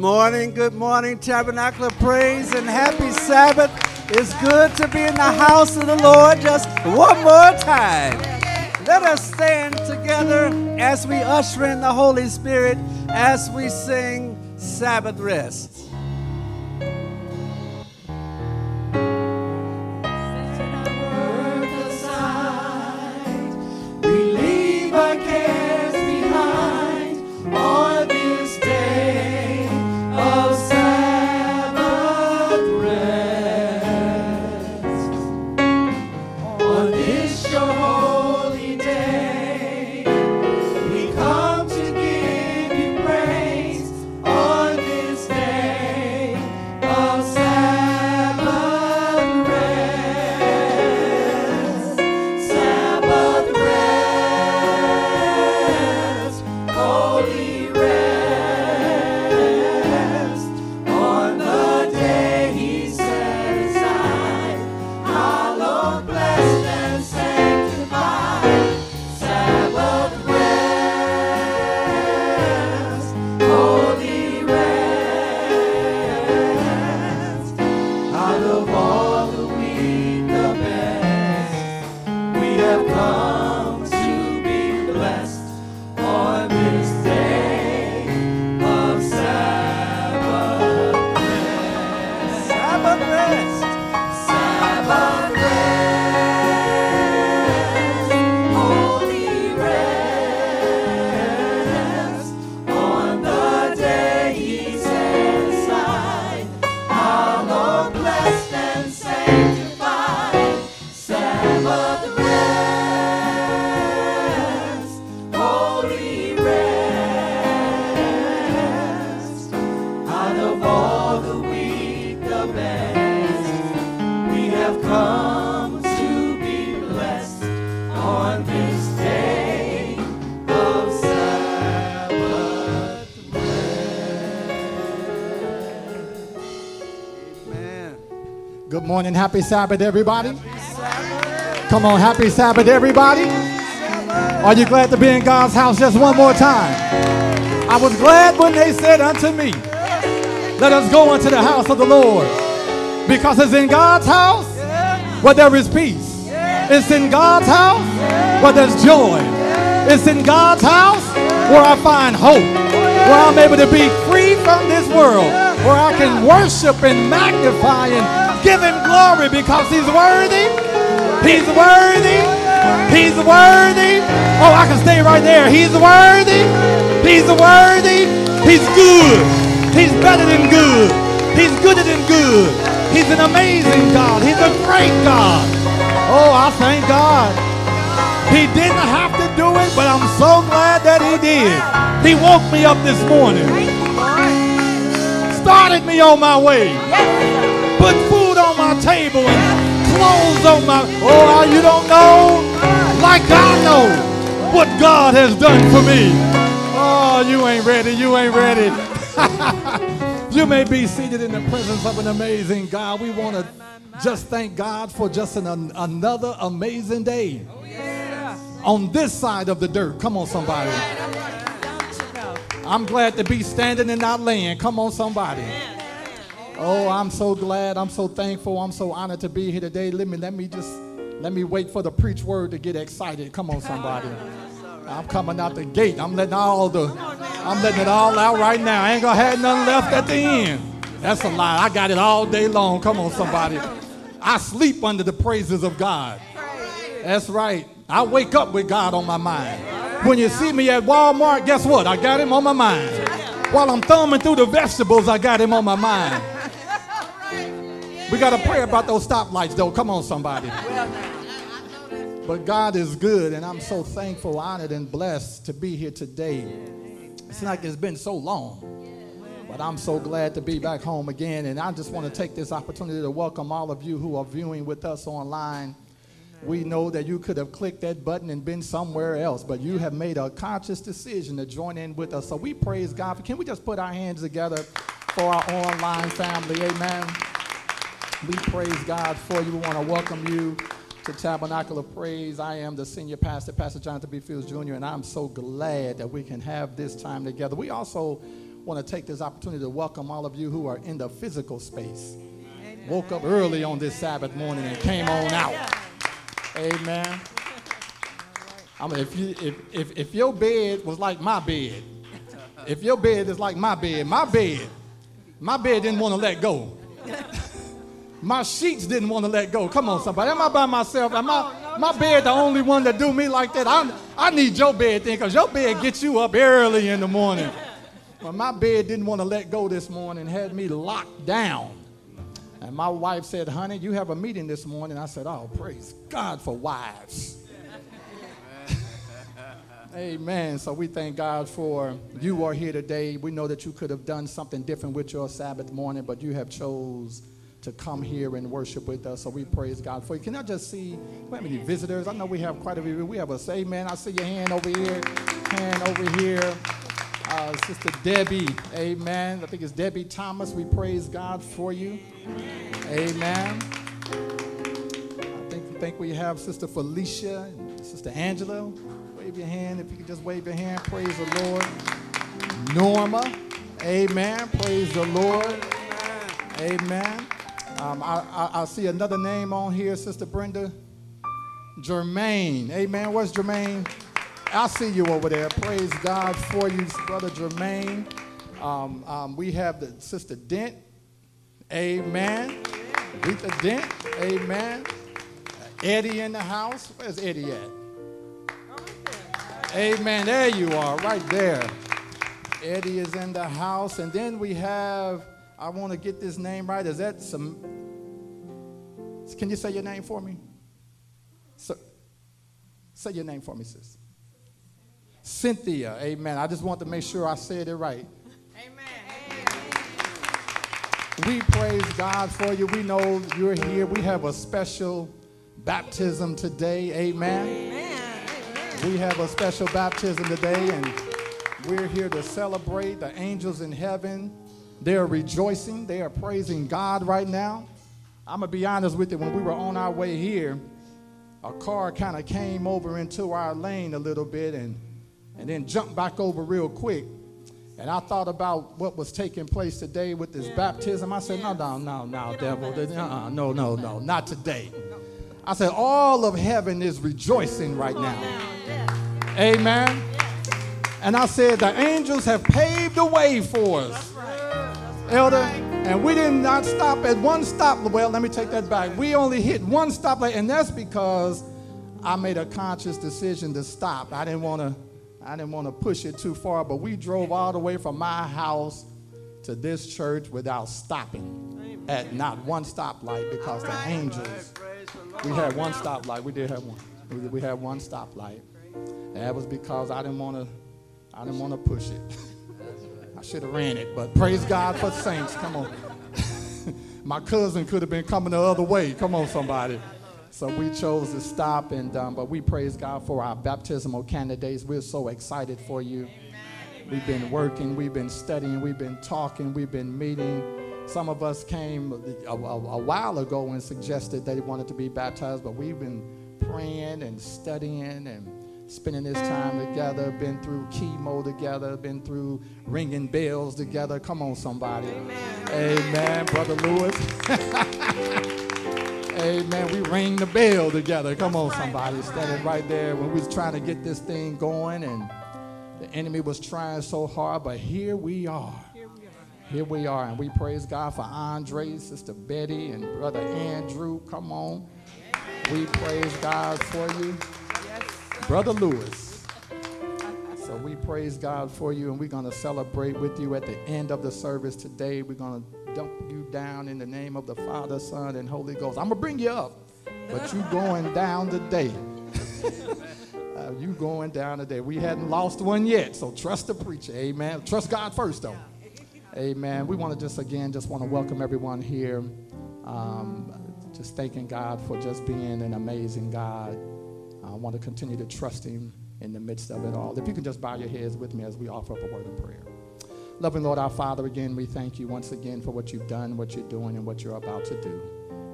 morning, good morning, Tabernacle of Praise, and happy Sabbath. It's good to be in the house of the Lord just one more time. Let us stand together as we usher in the Holy Spirit as we sing Sabbath Rest. Good morning. Happy Sabbath, everybody. Come on, happy Sabbath, everybody. Are you glad to be in God's house just one more time? I was glad when they said unto me, Let us go unto the house of the Lord. Because it's in God's house where there is peace. It's in God's house where there's joy. It's in God's house where I find hope. Where I'm able to be free from this world. Where I can worship and magnify and give him glory because he's worthy. He's worthy. He's worthy. Oh, I can stay right there. He's worthy. He's worthy. He's good. He's better than good. He's gooder than good. He's an amazing God. He's a great God. Oh, I thank God. He didn't have to do it, but I'm so glad that he did. He woke me up this morning. Started me on my way. Put food on my table and clothes on my. Oh, you don't know like I know what God has done for me. Oh, you ain't ready. You ain't ready. you may be seated in the presence of an amazing God. We want to just thank God for just an, an- another amazing day on this side of the dirt. Come on, somebody. I'm glad to be standing and not laying. Come on, somebody. Oh, I'm so glad. I'm so thankful. I'm so honored to be here today. Let me let me just let me wait for the preach word to get excited. Come on, somebody. I'm coming out the gate. I'm letting all the I'm letting it all out right now. I ain't gonna have nothing left at the end. That's a lie. I got it all day long. Come on, somebody. I sleep under the praises of God. That's right. I wake up with God on my mind. When you see me at Walmart, guess what? I got him on my mind. While I'm thumbing through the vegetables, I got him on my mind. We got to pray about those stoplights, though. Come on, somebody. But God is good, and I'm so thankful, honored, and blessed to be here today. It's like it's been so long. But I'm so glad to be back home again. And I just want to take this opportunity to welcome all of you who are viewing with us online. We know that you could have clicked that button and been somewhere else, but you have made a conscious decision to join in with us. So we praise God. Can we just put our hands together for our online family? Amen. We praise God for you. We want to welcome you to Tabernacle of Praise. I am the senior pastor, Pastor Jonathan B. Fields Jr., and I'm so glad that we can have this time together. We also want to take this opportunity to welcome all of you who are in the physical space. Woke up early on this Sabbath morning and came on out. Amen. I mean, if, you, if, if, if your bed was like my bed, if your bed is like my bed, my bed, my bed didn't want to let go. My sheets didn't want to let go. Come on, somebody. Am I by myself? Am I my bed the only one that do me like that? I, I need your bed thing because your bed gets you up early in the morning. But my bed didn't want to let go this morning, had me locked down. And my wife said, honey, you have a meeting this morning. I said, oh, praise God for wives. Amen. So we thank God for you are here today. We know that you could have done something different with your Sabbath morning, but you have chose to come here and worship with us. So we praise God for you. Can I just see, we have any visitors? I know we have quite a few. We have a say, man. I see your hand over here, hand over here. Uh, Sister Debbie, amen. I think it's Debbie Thomas. We praise God for you. Amen. I think, think we have Sister Felicia and Sister Angela. Wave your hand. If you could just wave your hand, praise the Lord. Norma, amen. Praise the Lord. Amen. Um, I, I, I see another name on here, Sister Brenda. Jermaine. Amen. Where's Jermaine? I see you over there. Praise God for you, Brother Jermaine. Um, um, we have the Sister Dent. Amen. Rita Dent. Amen. Eddie in the house. Where's Eddie at? Amen. There you are, right there. Eddie is in the house. And then we have, I want to get this name right. Is that some? Can you say your name for me? So, say your name for me, sis. Cynthia. Amen. I just want to make sure I said it right. Amen. We praise God for you. We know you're here. We have a special baptism today. Amen. Amen. We have a special baptism today, and we're here to celebrate the angels in heaven. They are rejoicing, they are praising God right now. I'm going to be honest with you, when we were on our way here, a car kind of came over into our lane a little bit and, and then jumped back over real quick. And I thought about what was taking place today with this baptism. I said, no, no, no, no, devil. Uh-uh, no, no, no, not today. I said, all of heaven is rejoicing right now. Amen. And I said, the angels have paved the way for us. Elder, and we did not stop at one stop. Well, let me take that back. We only hit one stoplight, and that's because I made a conscious decision to stop. I didn't want to I didn't want to push it too far, but we drove all the way from my house to this church without stopping at not one stoplight because the angels. We had one stoplight. We did have one. We had one stoplight. And that was because I didn't want to. I didn't want to push it. I should have ran it, but praise God for saints. Come on. My cousin could have been coming the other way. Come on, somebody. So we chose to stop, and um, but we praise God for our baptismal candidates. We're so excited for you. We've been working, we've been studying, we've been talking, we've been meeting. Some of us came a, a, a while ago and suggested they wanted to be baptized, but we've been praying and studying and spending this time together, been through chemo together, been through ringing bells together. Come on, somebody. Amen, Amen Brother Lewis. Amen. We ring the bell together. Come on, somebody. Standing right there when we was trying to get this thing going and the enemy was trying so hard, but here we are. Here we are, and we praise God for Andre, Sister Betty, and Brother Andrew. Come on. We praise God for you. Brother Lewis. So we praise God for you, and we're going to celebrate with you at the end of the service today. We're going to dump you down in the name of the Father, Son, and Holy Ghost. I'm going to bring you up, but you going down today. uh, you going down today. We hadn't lost one yet, so trust the preacher. Amen. Trust God first, though. Amen. We want to just again just want to welcome everyone here. Um, just thanking God for just being an amazing God. I want to continue to trust Him in the midst of it all. If you can just bow your heads with me as we offer up a word of prayer. Loving Lord, our Father, again, we thank you once again for what you've done, what you're doing, and what you're about to do.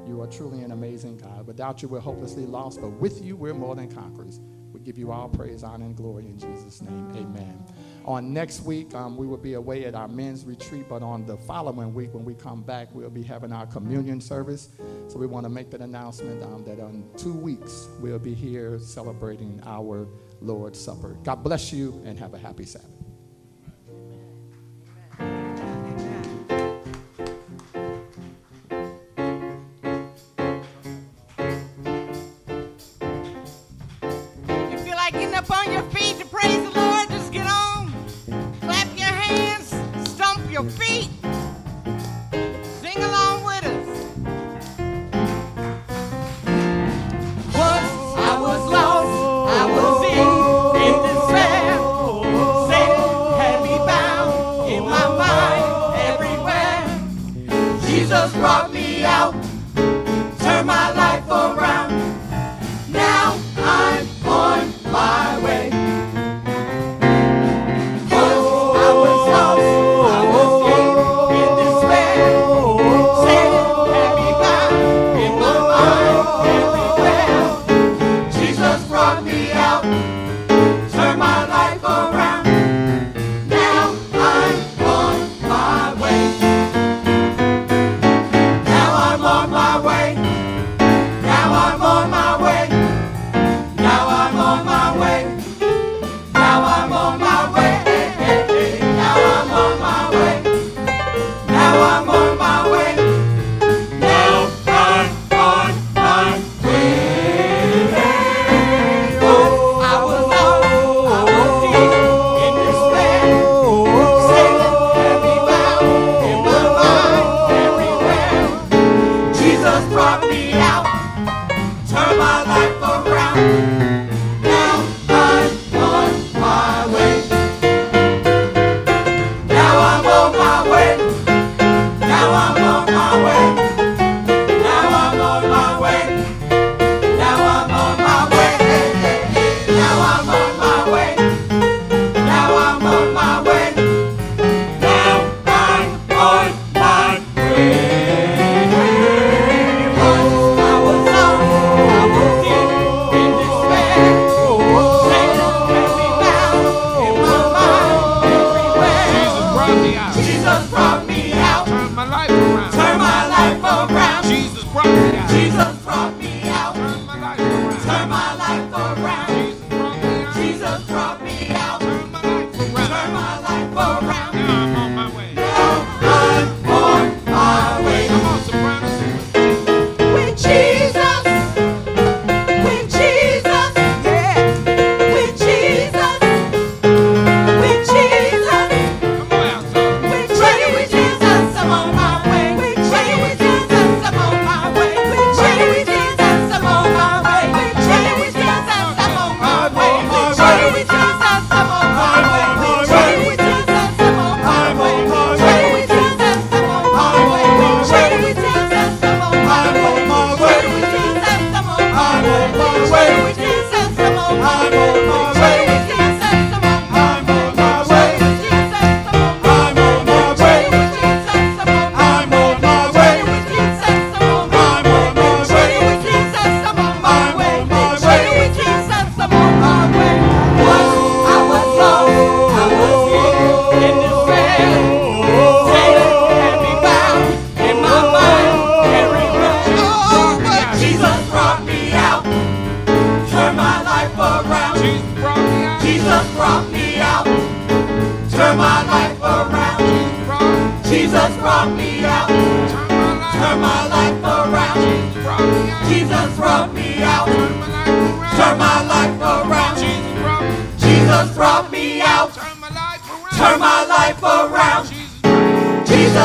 You are truly an amazing God. Without you, we're hopelessly lost, but with you, we're more than conquerors. We give you all praise, honor, and glory in Jesus' name. Amen. On next week, um, we will be away at our men's retreat, but on the following week, when we come back, we'll be having our communion service. So we want to make that announcement um, that in two weeks, we'll be here celebrating our Lord's Supper. God bless you and have a happy Sabbath.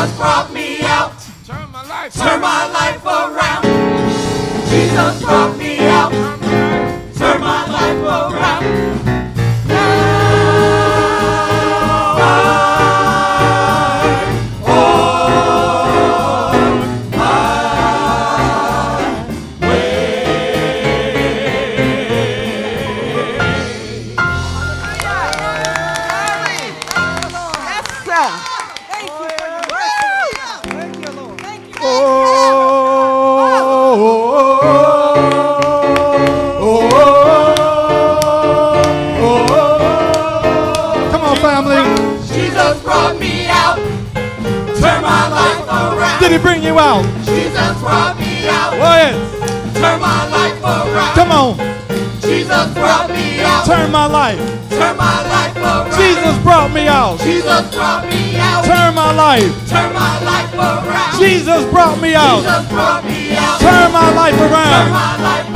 Jesus brought me out. Turn my life turn my life around. Jesus brought me out. Jesus brought me out. Turn my life. Turn my life around. Jesus brought me out. Jesus brought me out. Turn my life around. Turn my life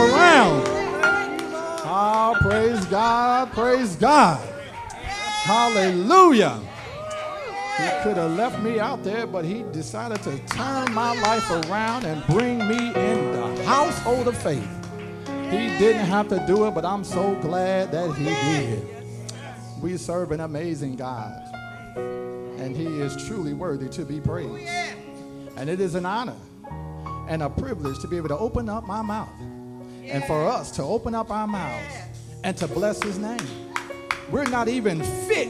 around. Oh, praise God, praise God. Hallelujah. He could have left me out there, but he decided to turn my life around and bring me in the household of faith. He didn't have to do it, but I'm so glad that he did. We serve an amazing God, and he is truly worthy to be praised. And it is an honor and a privilege to be able to open up my mouth and for us to open up our mouths and to bless his name. We're not even fit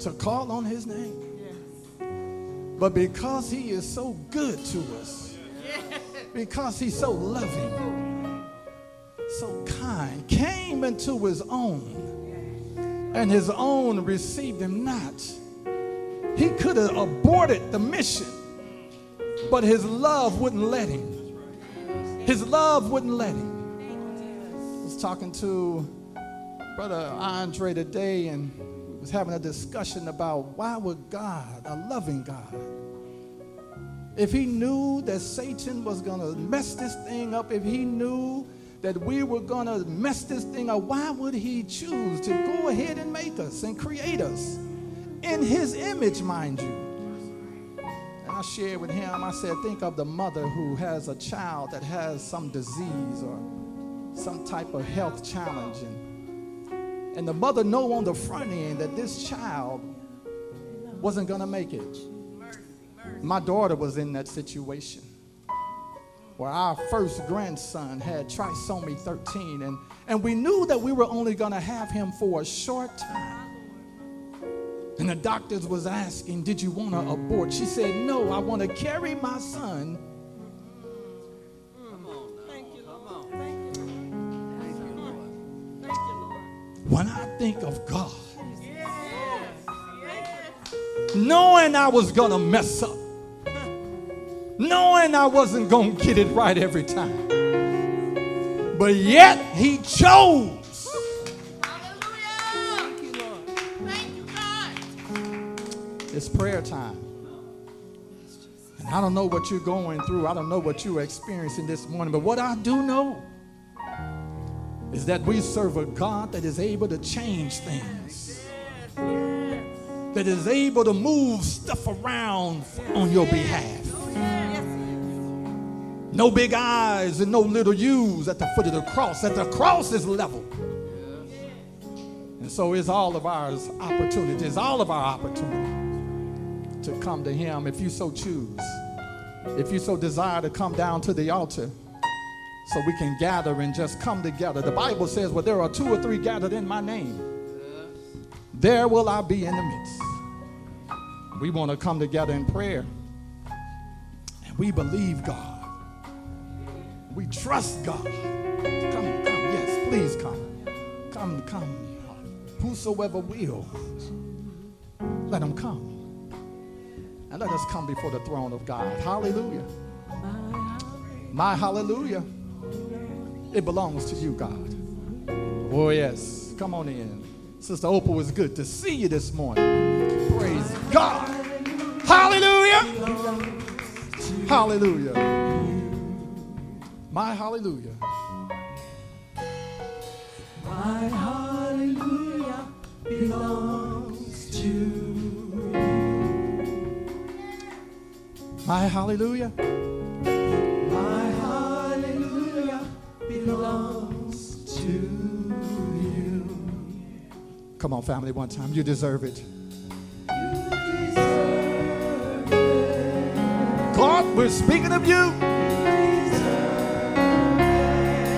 to call on his name. But because he is so good to us, because he's so loving, so kind, came into his own, and his own received him not. He could have aborted the mission but his love wouldn't let him. His love wouldn't let him. I was talking to Brother Andre today and we was having a discussion about why would God, a loving God, if he knew that Satan was going to mess this thing up, if he knew that we were going to mess this thing up, why would he choose to go ahead and make us and create us in his image, mind you? I shared with him, I said, think of the mother who has a child that has some disease or some type of health challenge. And, and the mother know on the front end that this child wasn't going to make it. My daughter was in that situation where our first grandson had trisomy 13, and, and we knew that we were only going to have him for a short time. And the doctors was asking, did you want to abort? She said, no, I want to carry my son. When I think of God, knowing I was going to mess up, knowing I wasn't going to get it right every time, but yet he chose It's prayer time. And I don't know what you're going through. I don't know what you're experiencing this morning. But what I do know is that we serve a God that is able to change things, that is able to move stuff around on your behalf. No big eyes and no little U's at the foot of the cross. At the cross is level. And so is all of our opportunities, all of our opportunities to come to Him if you so choose. If you so desire to come down to the altar so we can gather and just come together. The Bible says, Well, there are two or three gathered in my name, there will I be in the midst. We want to come together in prayer. And we believe God. We trust God. Come on. please come. Come, come. Whosoever will, let them come. And let us come before the throne of God. Hallelujah. My hallelujah. It belongs to you, God. Oh, yes. Come on in. Sister Opal, it's good to see you this morning. Praise God. Hallelujah. Hallelujah. My hallelujah. My hallelujah belongs to My hallelujah. My hallelujah belongs to you. Come on, family, one time. You deserve it. God, we're speaking of you.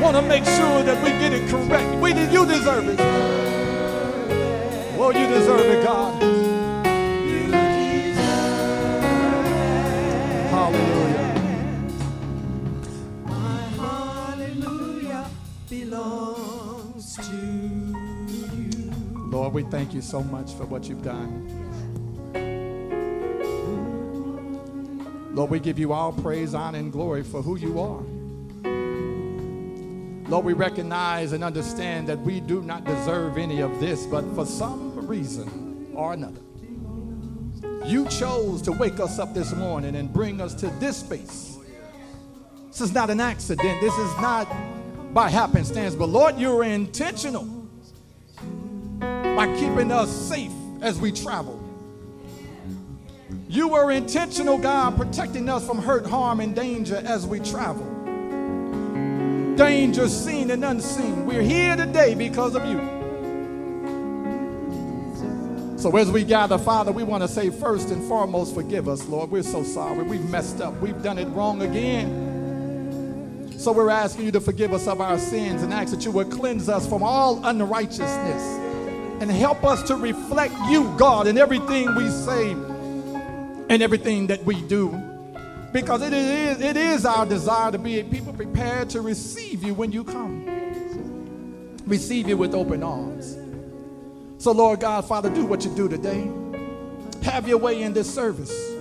Want to make sure that we get it correct. We, did you deserve it. Oh, you deserve it, God. Lord, we thank you so much for what you've done. Lord, we give you all praise, honor, and glory for who you are. Lord, we recognize and understand that we do not deserve any of this, but for some reason or another, you chose to wake us up this morning and bring us to this space. This is not an accident. This is not by happenstance, but Lord, you're intentional by keeping us safe as we travel. You were intentional, God, protecting us from hurt, harm, and danger as we travel. Danger seen and unseen. We're here today because of you. So as we gather, Father, we want to say first and foremost, forgive us, Lord. We're so sorry. We've messed up. We've done it wrong again. So we're asking you to forgive us of our sins and ask that you would cleanse us from all unrighteousness and help us to reflect you, God, in everything we say and everything that we do. Because it is, it is our desire to be a people prepared to receive you when you come. Receive you with open arms. So, Lord God, Father, do what you do today. Have your way in this service.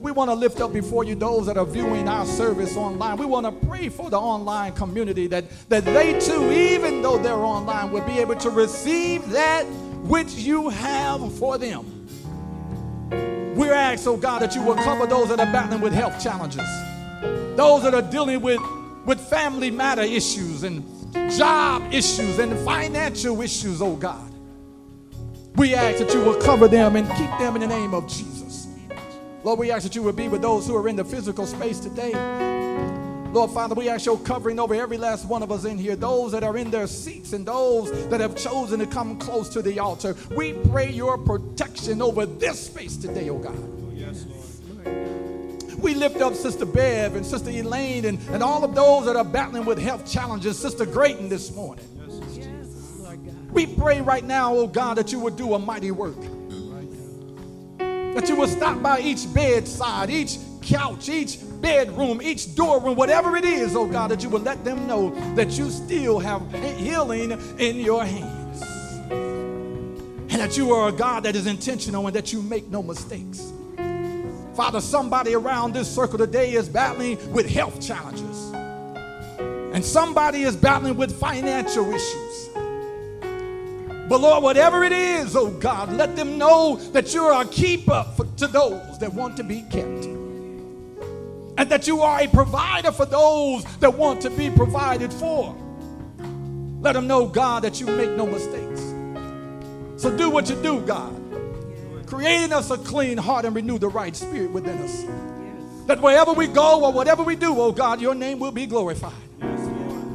We want to lift up before you those that are viewing our service online. We want to pray for the online community that, that they too, even though they're online, will be able to receive that which you have for them. We're asking, oh God, that you will cover those that are battling with health challenges, those that are dealing with, with family matter issues and job issues and financial issues, oh God. We ask that you will cover them and keep them in the name of Jesus. Lord, we ask that you would be with those who are in the physical space today. Lord Father, we ask your covering over every last one of us in here, those that are in their seats and those that have chosen to come close to the altar. We pray your protection over this space today, oh God. We lift up Sister Bev and Sister Elaine and, and all of those that are battling with health challenges, Sister Grayton this morning. We pray right now, oh God, that you would do a mighty work. That you will stop by each bedside, each couch, each bedroom, each door doorroom, whatever it is, oh God, that you will let them know that you still have healing in your hands. And that you are a God that is intentional and that you make no mistakes. Father, somebody around this circle today is battling with health challenges. And somebody is battling with financial issues. But Lord, whatever it is, oh God, let them know that you're a keeper for, to those that want to be kept. And that you are a provider for those that want to be provided for. Let them know, God, that you make no mistakes. So do what you do, God. Creating us a clean heart and renew the right spirit within us. That wherever we go or whatever we do, oh God, your name will be glorified.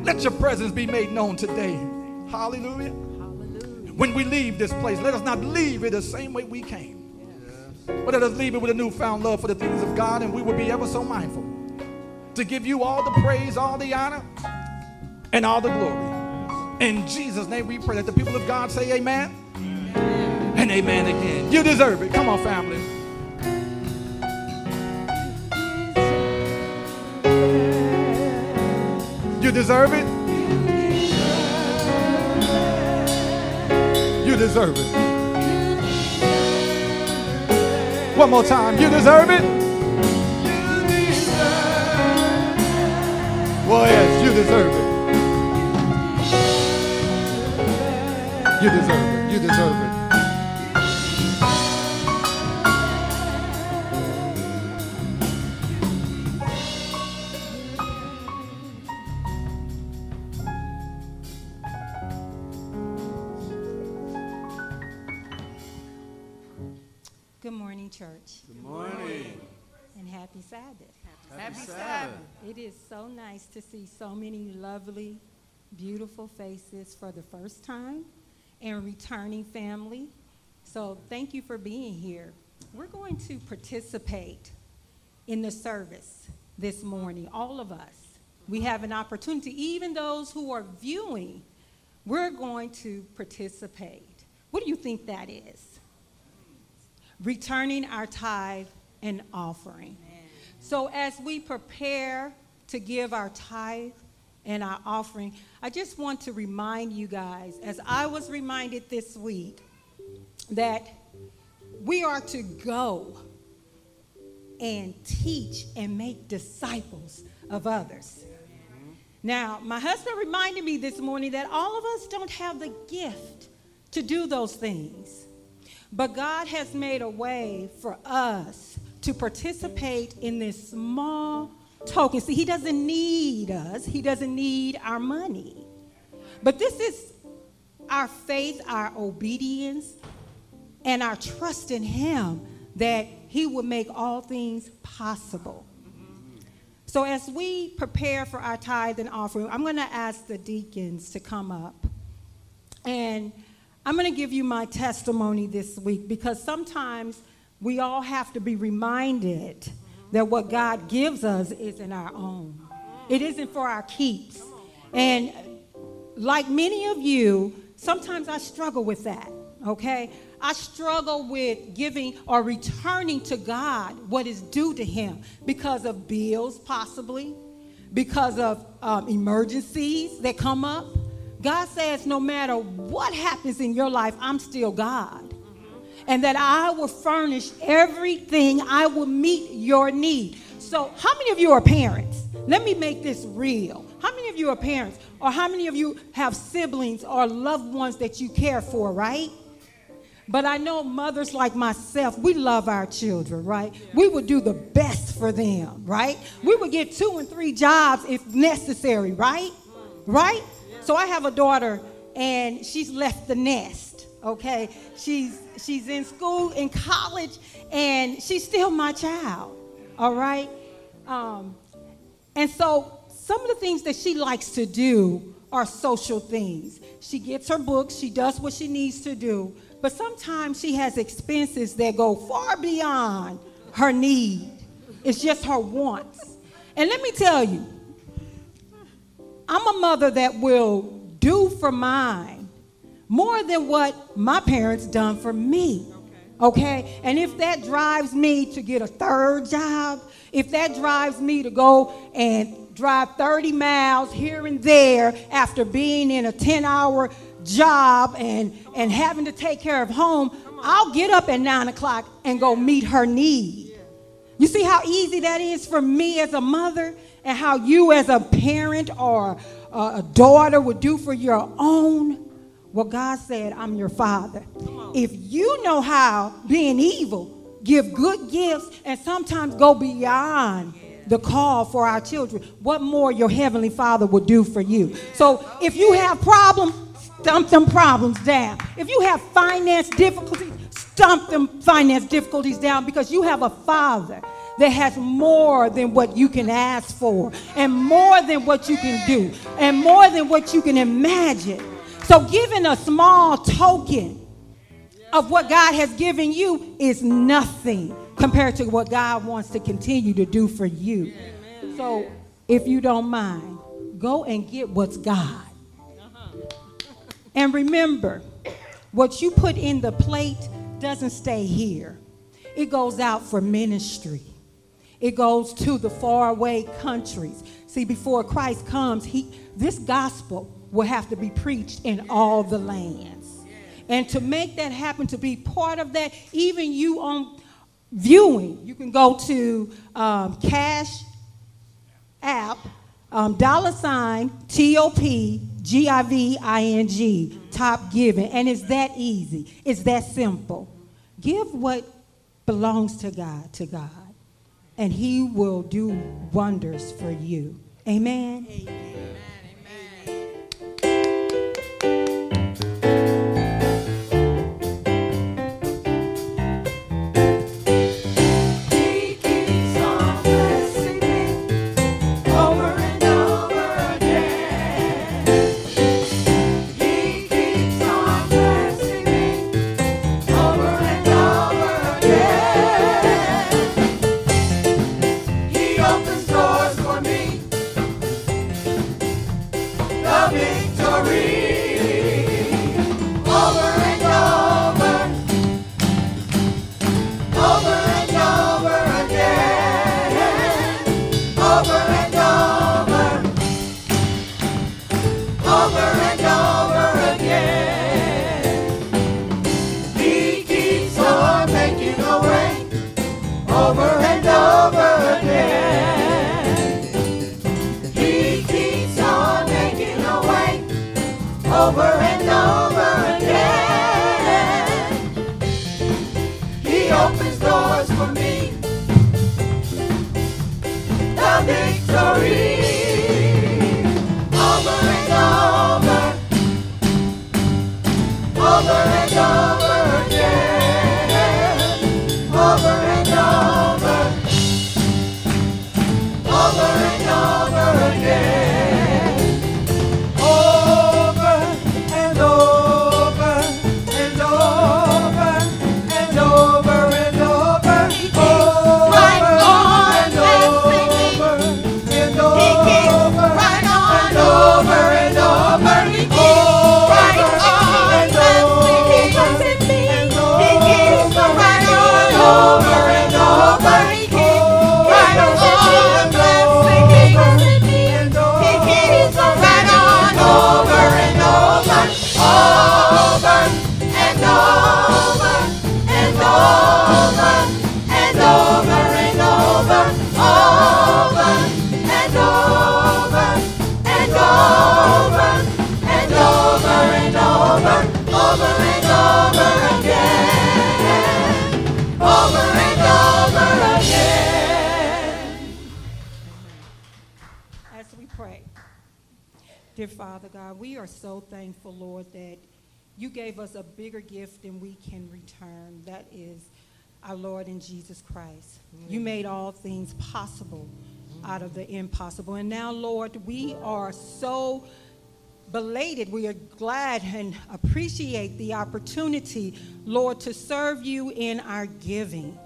Let your presence be made known today. Hallelujah. When we leave this place, let us not leave it the same way we came. But let us leave it with a newfound love for the things of God, and we will be ever so mindful to give you all the praise, all the honor, and all the glory. In Jesus' name we pray that the people of God say amen, and amen again. You deserve it. Come on, family. You deserve it. You deserve it. One more time. You deserve it. Well, yes, you deserve it. You deserve it. You deserve it. And happy Sabbath. Happy Sabbath. It is so nice to see so many lovely, beautiful faces for the first time and returning family. So, thank you for being here. We're going to participate in the service this morning, all of us. We have an opportunity, even those who are viewing, we're going to participate. What do you think that is? returning our tithe and offering. So as we prepare to give our tithe and our offering, I just want to remind you guys, as I was reminded this week, that we are to go and teach and make disciples of others. Now, my husband reminded me this morning that all of us don't have the gift to do those things. But God has made a way for us to participate in this small token. See, He doesn't need us, He doesn't need our money. But this is our faith, our obedience, and our trust in Him that He will make all things possible. So, as we prepare for our tithe and offering, I'm going to ask the deacons to come up. And I'm going to give you my testimony this week because sometimes we all have to be reminded that what God gives us isn't our own. It isn't for our keeps. And like many of you, sometimes I struggle with that, okay? I struggle with giving or returning to God what is due to Him because of bills, possibly, because of um, emergencies that come up God says, no matter what happens in your life, I'm still God. And that I will furnish everything, I will meet your need. So, how many of you are parents? Let me make this real. How many of you are parents? Or how many of you have siblings or loved ones that you care for, right? But I know mothers like myself, we love our children, right? We would do the best for them, right? We would get two and three jobs if necessary, right? Right? So I have a daughter, and she's left the nest. Okay, she's she's in school, in college, and she's still my child. All right, um, and so some of the things that she likes to do are social things. She gets her books, she does what she needs to do, but sometimes she has expenses that go far beyond her need. It's just her wants. And let me tell you, I'm a mother that will do for mine more than what my parents done for me. Okay? And if that drives me to get a third job, if that drives me to go and drive 30 miles here and there after being in a 10 hour job and, and having to take care of home, I'll get up at 9 o'clock and go meet her need. You see how easy that is for me as a mother? and how you, as a parent or a daughter, would do for your own. Well, God said, I'm your father. If you know how, being evil, give good gifts and sometimes go beyond the call for our children, what more your heavenly father would do for you. So if you have problems, stump them problems down. If you have finance difficulties, stump them finance difficulties down because you have a father that has more than what you can ask for, and more than what you can do, and more than what you can imagine. So, giving a small token of what God has given you is nothing compared to what God wants to continue to do for you. So, if you don't mind, go and get what's God. And remember, what you put in the plate doesn't stay here, it goes out for ministry. It goes to the faraway countries. See, before Christ comes, he, this gospel will have to be preached in all the lands. And to make that happen, to be part of that, even you on viewing, you can go to um, Cash App, um, dollar sign T O P G I V I N G, top giving. And it's that easy, it's that simple. Give what belongs to God to God, and He will do wonders for you. Amen. Amen. Jesus Christ. You made all things possible out of the impossible. And now, Lord, we are so belated. We are glad and appreciate the opportunity, Lord, to serve you in our giving.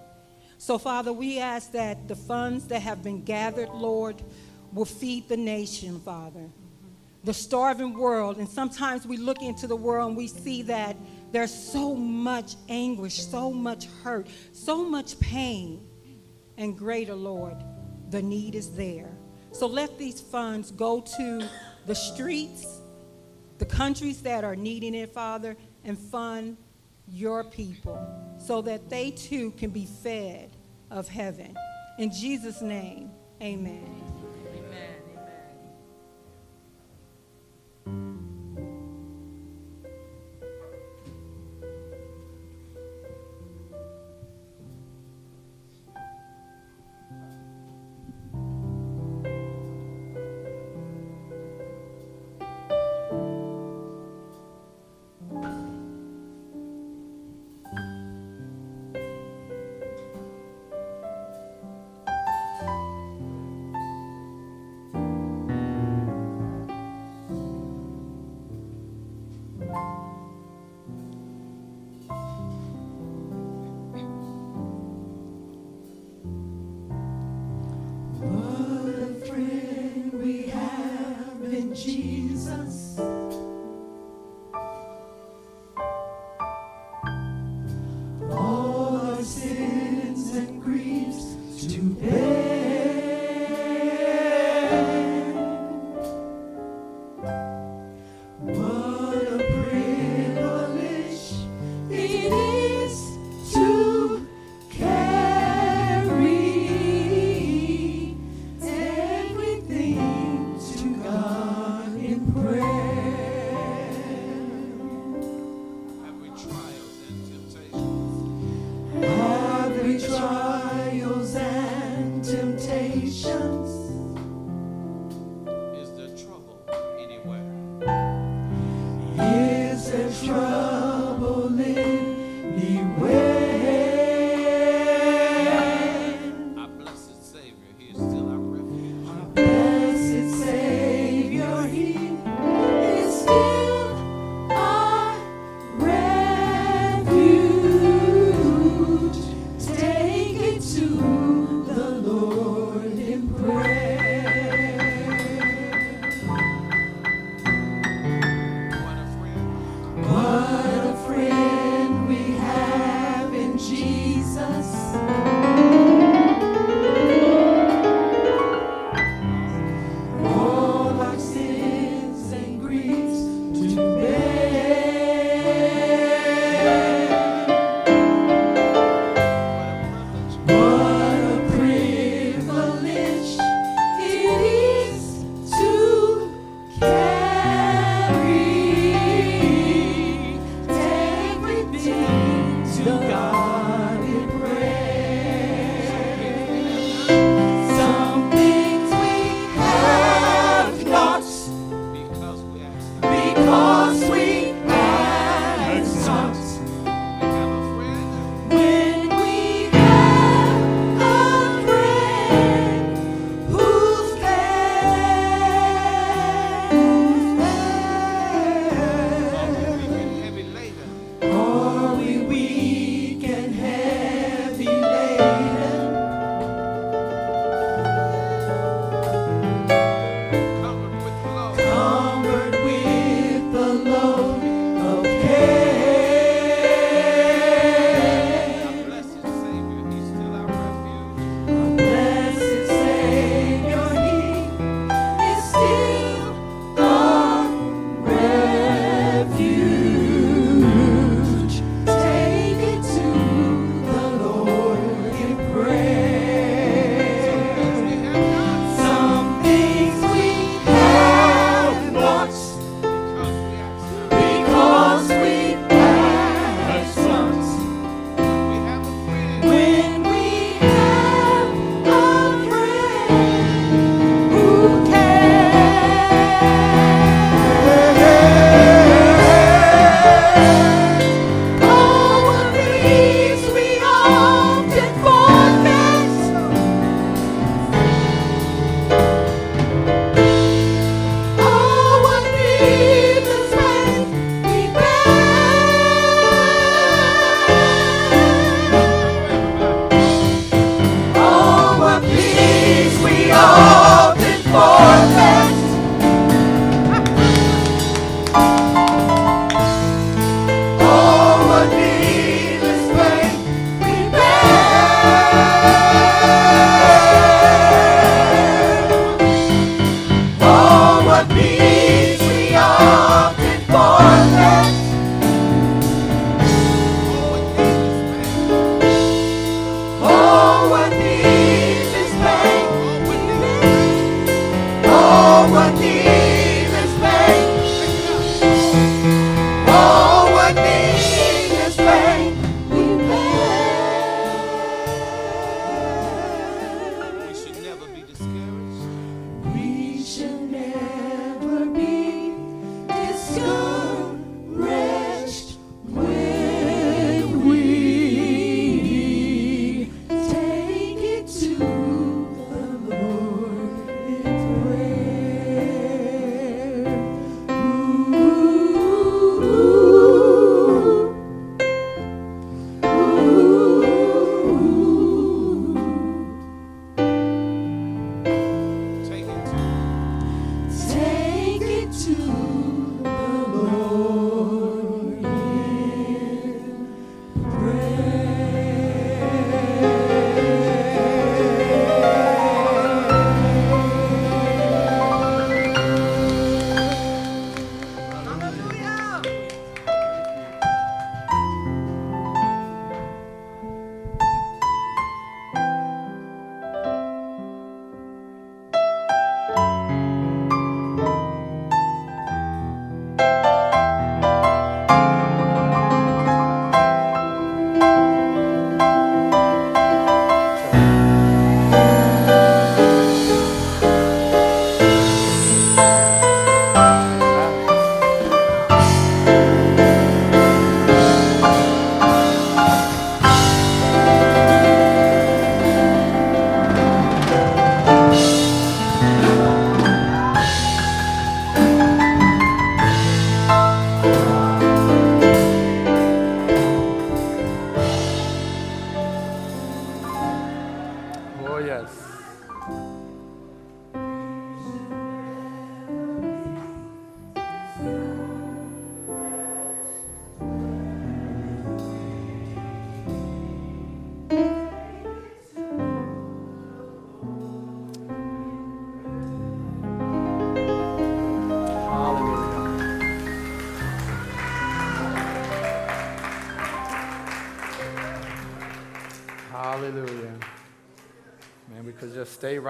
So, Father, we ask that the funds that have been gathered, Lord, will feed the nation, Father. The starving world. And sometimes we look into the world and we see that there's so much anguish, so much hurt, so much pain. And greater, Lord, the need is there. So let these funds go to the streets, the countries that are needing it, Father, and fund your people so that they too can be fed of heaven. In Jesus' name, amen.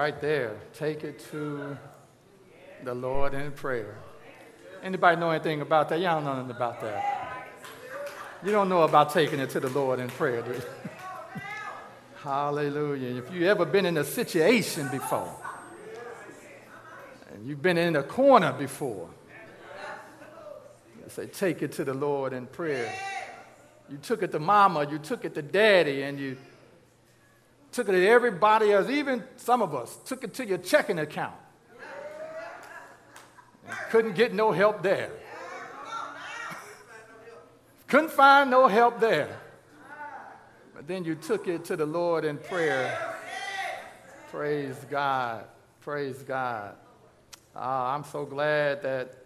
Right there. Take it to the Lord in prayer. Anybody know anything about that? Y'all know nothing about that. You don't know about taking it to the Lord in prayer, do you? Hallelujah. If you've ever been in a situation before, and you've been in a corner before, I say, take it to the Lord in prayer. You took it to mama, you took it to daddy, and you took it to everybody else, even some of us, took it to your checking account. couldn't get no help there. couldn't find no help there. But then you took it to the Lord in prayer. Praise God. Praise God. Uh, I'm so glad that,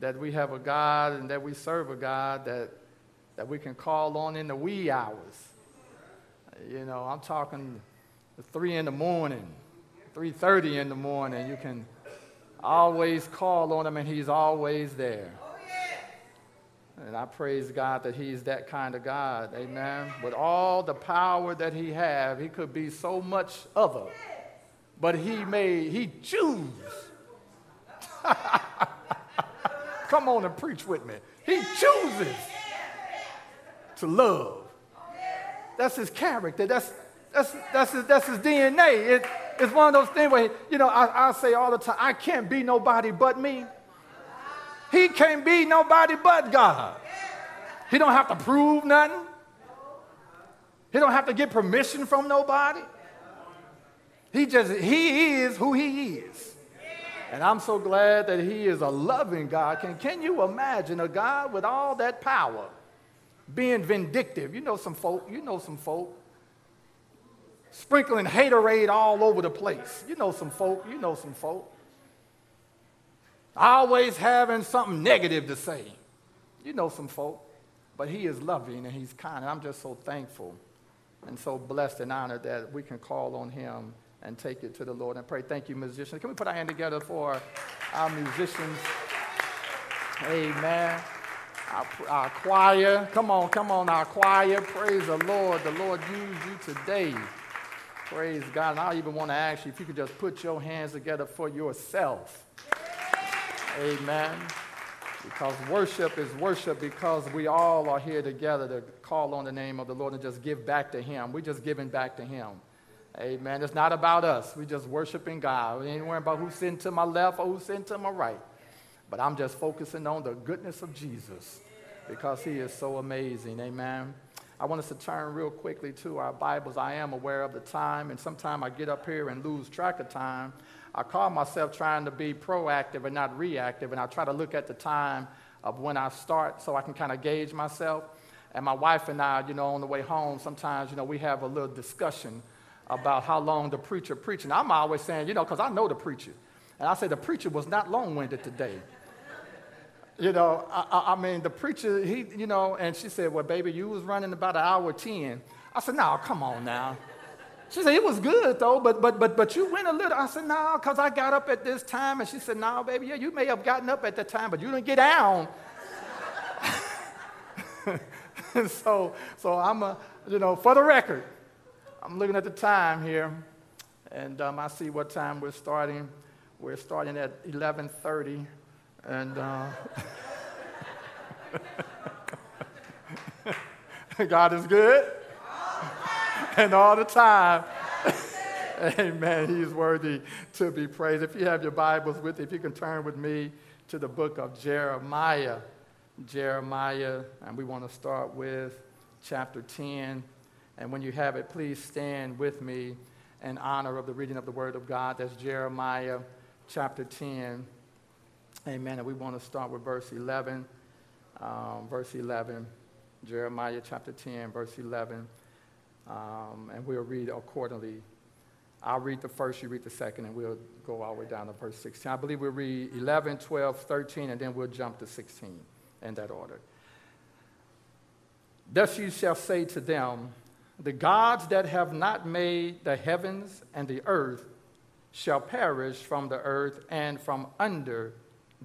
that we have a God and that we serve a God that, that we can call on in the wee hours. You know, I'm talking 3 in the morning, 3.30 in the morning. You can always call on him and he's always there. And I praise God that He's that kind of God. Amen. With all the power that He have, He could be so much other. But He may, He choose. Come on and preach with me. He chooses to love. That's His character. That's, that's, that's, his, that's his DNA. It, it's one of those things where, you know, I, I say all the time, I can't be nobody but me. He can't be nobody but God. He don't have to prove nothing. He don't have to get permission from nobody. He just he is who he is. And I'm so glad that he is a loving God. Can, can you imagine a God with all that power being vindictive? You know some folk, you know some folk. Sprinkling haterade all over the place. You know some folk, you know some folk always having something negative to say. You know some folk, but he is loving and he's kind. And I'm just so thankful and so blessed and honored that we can call on him and take it to the Lord and pray. Thank you, musicians. Can we put our hand together for our musicians? Amen. Our, choir, come on, come on, our choir. Praise the Lord. The Lord used you today. Praise God. And I even want to ask you if you could just put your hands together for yourself. Amen. Because worship is worship because we all are here together to call on the name of the Lord and just give back to Him. We're just giving back to Him. Amen. It's not about us. We're just worshiping God. We ain't worrying about who's sitting to my left or who's sitting to my right. But I'm just focusing on the goodness of Jesus because He is so amazing. Amen. I want us to turn real quickly to our Bibles. I am aware of the time, and sometimes I get up here and lose track of time. I call myself trying to be proactive and not reactive, and I try to look at the time of when I start so I can kind of gauge myself. And my wife and I, you know, on the way home, sometimes, you know, we have a little discussion about how long the preacher preaching. I'm always saying, you know, because I know the preacher. And I say the preacher was not long-winded today. You know, I, I, mean, the preacher, he, you know, and she said, well, baby, you was running about an hour 10. I said, no, come on now. She said, it was good though, but but but but you went a little. I said, no, because I got up at this time. And she said, no, baby, yeah, you may have gotten up at that time, but you didn't get down. so so I'm a, you know, for the record, I'm looking at the time here, and um, I see what time we're starting. We're starting at 11:30, and uh, God is good and all the time. Amen. He's worthy to be praised. If you have your Bibles with you, if you can turn with me to the book of Jeremiah. Jeremiah, and we want to start with chapter 10. And when you have it, please stand with me in honor of the reading of the Word of God. That's Jeremiah chapter 10. Amen. And we want to start with verse 11. Um, verse 11. Jeremiah chapter 10, verse 11 um, and we'll read accordingly. I'll read the first, you read the second, and we'll go all the way down to verse 16. I believe we'll read 11, 12, 13, and then we'll jump to 16 in that order. Thus you shall say to them, The gods that have not made the heavens and the earth shall perish from the earth and from under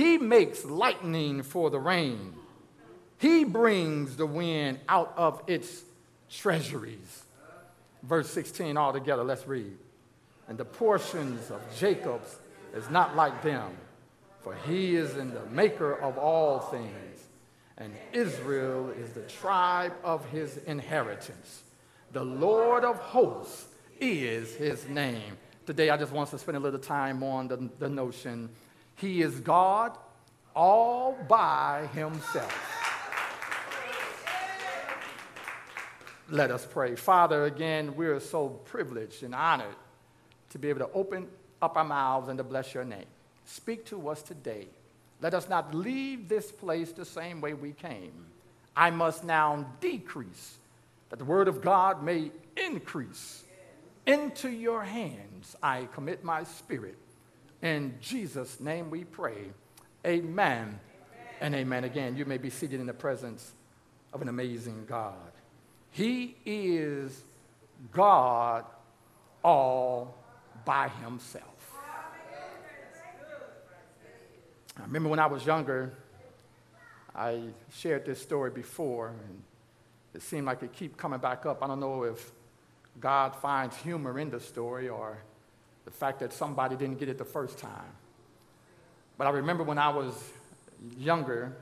He makes lightning for the rain. He brings the wind out of its treasuries. Verse 16 all together, let's read. And the portions of Jacob's is not like them, for he is in the maker of all things, and Israel is the tribe of his inheritance. The Lord of hosts is his name. Today, I just want to spend a little time on the, the notion he is God all by himself. Let us pray. Father, again, we are so privileged and honored to be able to open up our mouths and to bless your name. Speak to us today. Let us not leave this place the same way we came. I must now decrease, that the word of God may increase. Into your hands I commit my spirit. In Jesus' name we pray. Amen, amen. and amen. Again, you may be seated in the presence of an amazing God. He is God all by himself. I remember when I was younger, I shared this story before, and it seemed like it keep coming back up. I don't know if God finds humor in the story or the fact that somebody didn't get it the first time. But I remember when I was younger,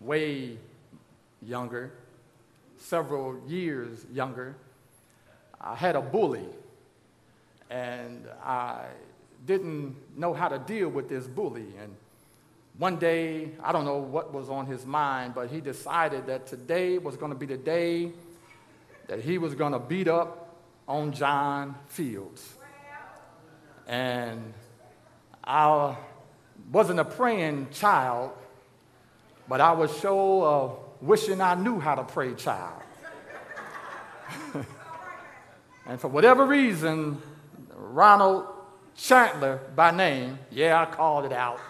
way younger, several years younger, I had a bully and I didn't know how to deal with this bully. And one day, I don't know what was on his mind, but he decided that today was going to be the day that he was going to beat up on John Fields. And I wasn't a praying child, but I was sure wishing I knew how to pray child. and for whatever reason, Ronald Chandler by name, yeah, I called it out,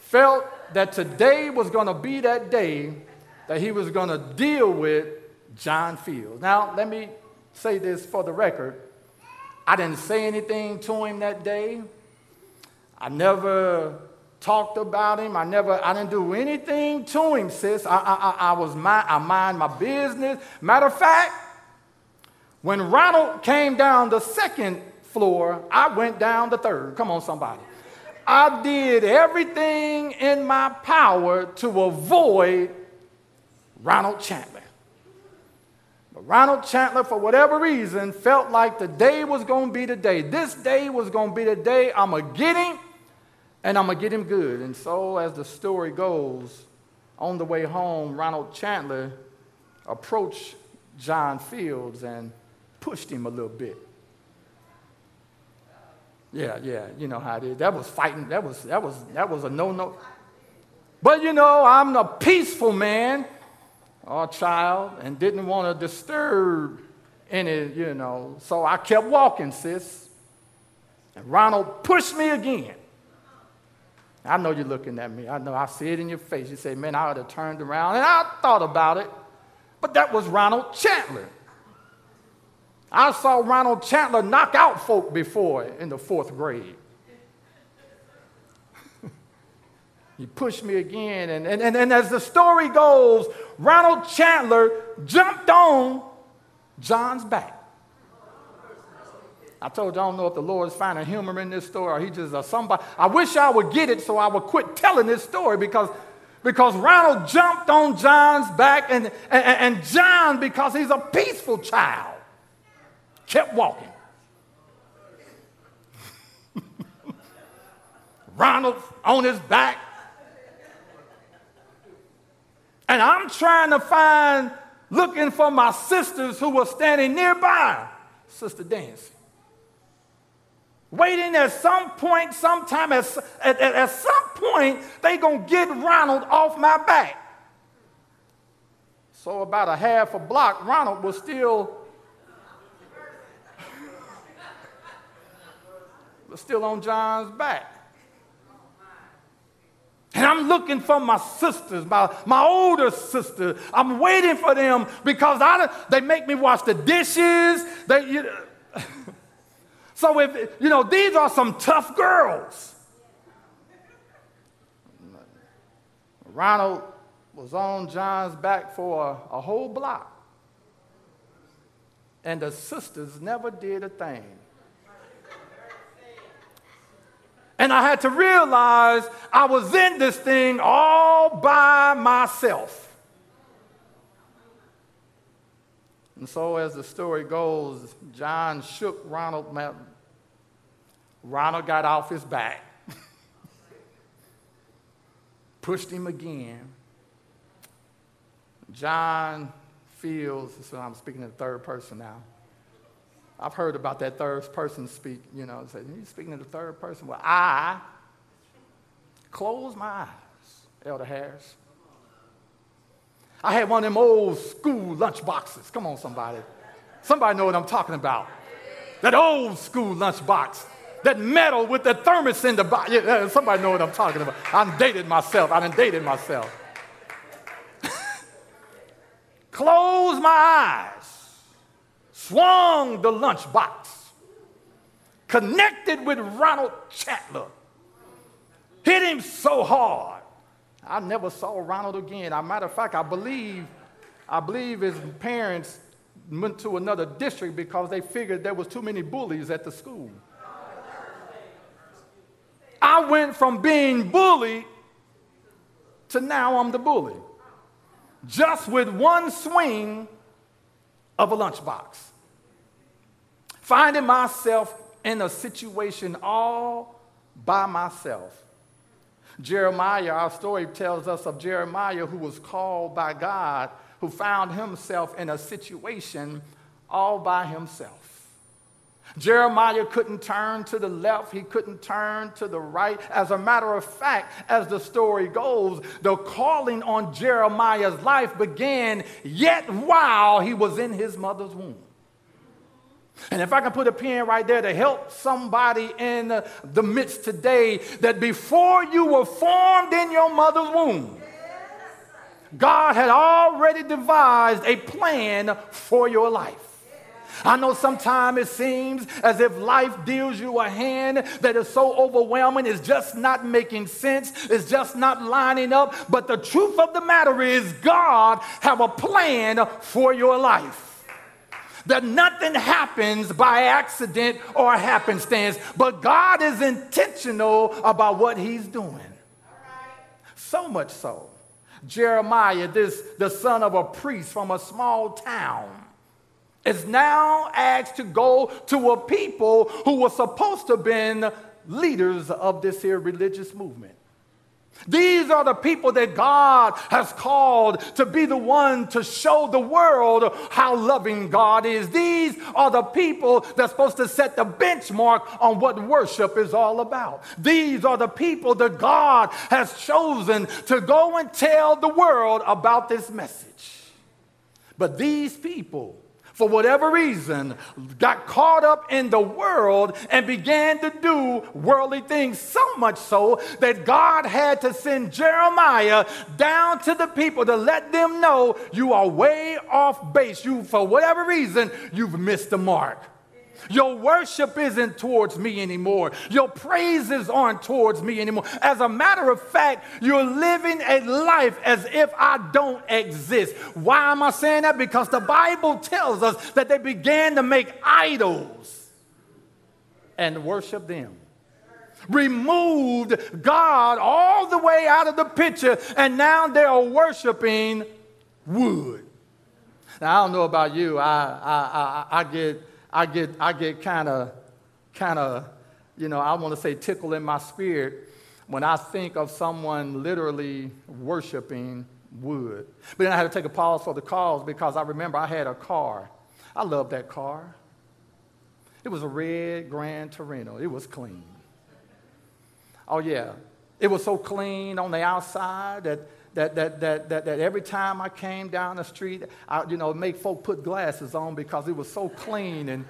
felt that today was going to be that day that he was going to deal with John Fields. Now, let me say this for the record. I didn't say anything to him that day. I never talked about him. I never, I didn't do anything to him, sis. I, I, I was my, I mind my business. Matter of fact, when Ronald came down the second floor, I went down the third. Come on, somebody. I did everything in my power to avoid Ronald Chandler. But Ronald Chandler, for whatever reason, felt like the day was going to be the day. This day was going to be the day I'm going to get him and I'm going to get him good. And so, as the story goes, on the way home, Ronald Chandler approached John Fields and pushed him a little bit. Yeah, yeah, you know how it is. That was fighting. That was that was that was a no-no. But you know, I'm a peaceful man or child and didn't want to disturb any, you know. So I kept walking, sis. And Ronald pushed me again. I know you're looking at me. I know I see it in your face. You say, man, I would have turned around. And I thought about it. But that was Ronald Chandler. I saw Ronald Chandler knock out folk before in the fourth grade. He pushed me again, and, and, and, and as the story goes, Ronald Chandler jumped on John's back. I told you I don't know if the Lord is finding humor in this story or he just uh, somebody. I wish I would get it so I would quit telling this story because, because Ronald jumped on John's back and, and, and John, because he's a peaceful child, kept walking. Ronald on his back. And I'm trying to find, looking for my sisters who were standing nearby. Sister Dancy. Waiting at some point, sometime, at, at, at some point, they going to get Ronald off my back. So about a half a block, Ronald was still was still on John's back. I'm looking for my sisters, my, my older sister. I'm waiting for them because I, they make me wash the dishes. They, you know. so, if, you know, these are some tough girls. Ronald was on John's back for a, a whole block. And the sisters never did a thing. And I had to realize I was in this thing all by myself. And so, as the story goes, John shook Ronald. Ronald got off his back, pushed him again. John Fields, so I'm speaking in the third person now. I've heard about that third person speak, you know, say, you're speaking in the third person. Well, I close my eyes, Elder Harris. I had one of them old school lunch boxes. Come on, somebody. Somebody know what I'm talking about. That old school lunch box. That metal with the thermos in the box. Yeah, somebody know what I'm talking about. I'm dated myself. I done dated myself. Close my eyes swung the lunchbox, connected with Ronald Chandler, hit him so hard. I never saw Ronald again. As a matter of fact, I believe, I believe his parents went to another district because they figured there was too many bullies at the school. I went from being bullied to now I'm the bully. Just with one swing of a lunchbox finding myself in a situation all by myself. Jeremiah, our story tells us of Jeremiah who was called by God, who found himself in a situation all by himself. Jeremiah couldn't turn to the left, he couldn't turn to the right. As a matter of fact, as the story goes, the calling on Jeremiah's life began yet while he was in his mother's womb. And if I can put a pen right there to help somebody in the midst today, that before you were formed in your mother's womb, God had already devised a plan for your life. I know sometimes it seems as if life deals you a hand that is so overwhelming, it's just not making sense, it's just not lining up. But the truth of the matter is, God have a plan for your life that nothing happens by accident or happenstance, but God is intentional about what he's doing. So much so. Jeremiah, this the son of a priest from a small town, is now asked to go to a people who were supposed to have been leaders of this here religious movement. These are the people that God has called to be the one to show the world how loving God is. These are the people that's supposed to set the benchmark on what worship is all about. These are the people that God has chosen to go and tell the world about this message. But these people for whatever reason, got caught up in the world and began to do worldly things, so much so that God had to send Jeremiah down to the people to let them know you are way off base. You, for whatever reason, you've missed the mark. Your worship isn't towards me anymore. Your praises aren't towards me anymore. As a matter of fact, you're living a life as if I don't exist. Why am I saying that? Because the Bible tells us that they began to make idols and worship them removed God all the way out of the picture, and now they are worshiping wood. Now, I don't know about you, I, I, I, I get I get, I get kind of, kind of, you know, I want to say tickle in my spirit when I think of someone literally worshiping wood. But then I had to take a pause for the cause because I remember I had a car. I loved that car. It was a red Grand Torino. It was clean. Oh, yeah. It was so clean on the outside that that, that, that, that, that every time I came down the street, I, you know, make folk put glasses on because it was so clean and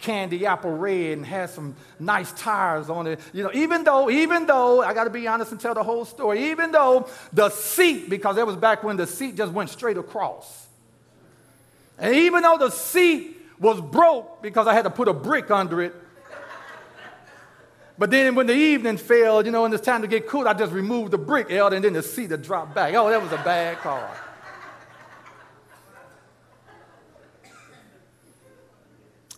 candy apple red and had some nice tires on it. You know, even though, even though, I got to be honest and tell the whole story, even though the seat, because that was back when the seat just went straight across. And even though the seat was broke because I had to put a brick under it, but then when the evening fell, you know, and it's time to get cool, I just removed the brick, Elder, and then the seat had dropped back. Oh, that was a bad car.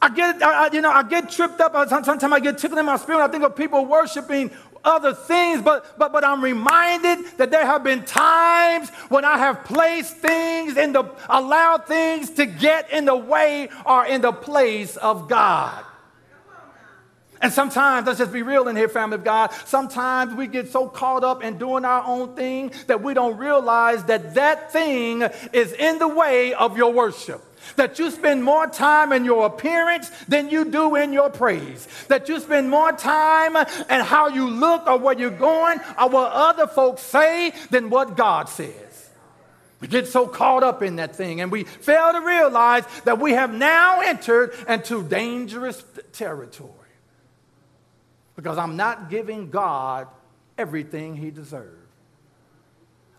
I get, I, you know, I get tripped up. Sometimes I get tickled in my spirit. I think of people worshiping other things, but, but, but I'm reminded that there have been times when I have placed things in the, allowed things to get in the way or in the place of God. And sometimes, let's just be real in here, family of God, sometimes we get so caught up in doing our own thing that we don't realize that that thing is in the way of your worship. That you spend more time in your appearance than you do in your praise. That you spend more time in how you look or where you're going or what other folks say than what God says. We get so caught up in that thing and we fail to realize that we have now entered into dangerous territory because I'm not giving God everything he deserves.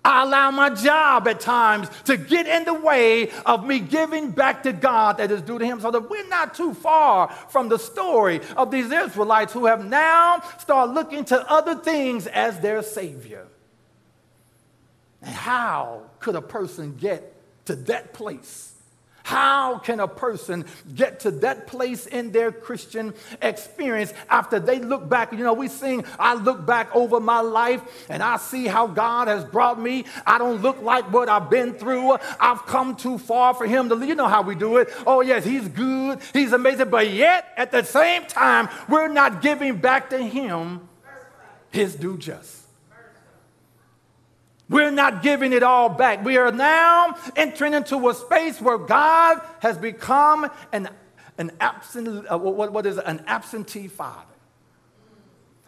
I allow my job at times to get in the way of me giving back to God that is due to Him. So that we're not too far from the story of these Israelites who have now started looking to other things as their Savior. And how could a person get to that place? How can a person get to that place in their Christian experience after they look back? You know, we sing, I look back over my life and I see how God has brought me. I don't look like what I've been through. I've come too far for Him to, you know how we do it. Oh, yes, He's good, He's amazing. But yet, at the same time, we're not giving back to Him His due just. We're not giving it all back. We are now entering into a space where God has become an, an, absent, uh, what, what is it? an absentee father.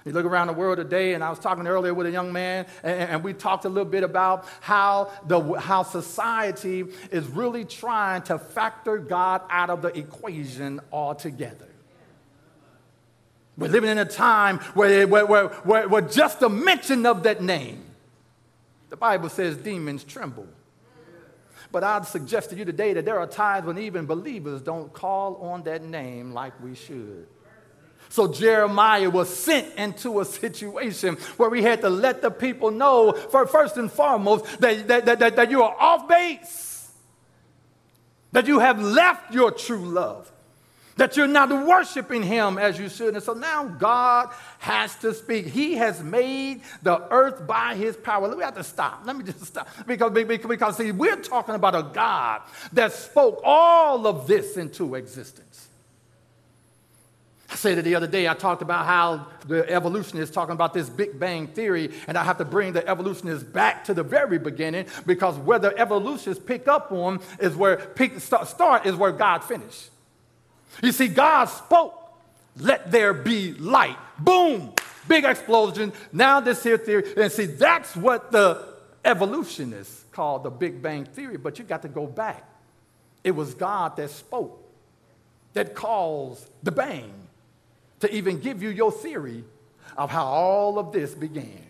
You look around the world today, and I was talking earlier with a young man, and, and we talked a little bit about how, the, how society is really trying to factor God out of the equation altogether. We're living in a time where, where, where, where, where just the mention of that name the Bible says demons tremble. But I'd suggest to you today that there are times when even believers don't call on that name like we should. So Jeremiah was sent into a situation where he had to let the people know, for first and foremost, that, that, that, that you are off base, that you have left your true love that you're not worshiping him as you should. And so now God has to speak. He has made the earth by his power. We have to stop. Let me just stop. Because, because see, we're talking about a God that spoke all of this into existence. I said it the other day, I talked about how the evolutionists talking about this Big Bang theory, and I have to bring the evolutionists back to the very beginning because where the evolutionists pick up on is where start is where God finished. You see, God spoke, let there be light. Boom, big explosion. Now, this here theory, and see, that's what the evolutionists call the Big Bang Theory, but you got to go back. It was God that spoke, that caused the bang to even give you your theory of how all of this began.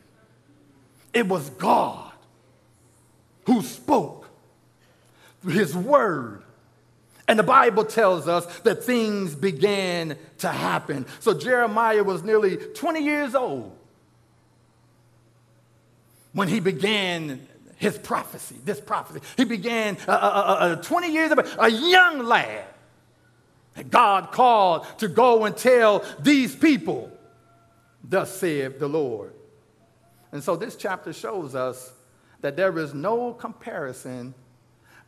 It was God who spoke his word and the Bible tells us that things began to happen. So Jeremiah was nearly 20 years old when he began his prophecy, this prophecy. He began uh, uh, uh, 20 years of a young lad God called to go and tell these people, Thus saith the Lord. And so this chapter shows us that there is no comparison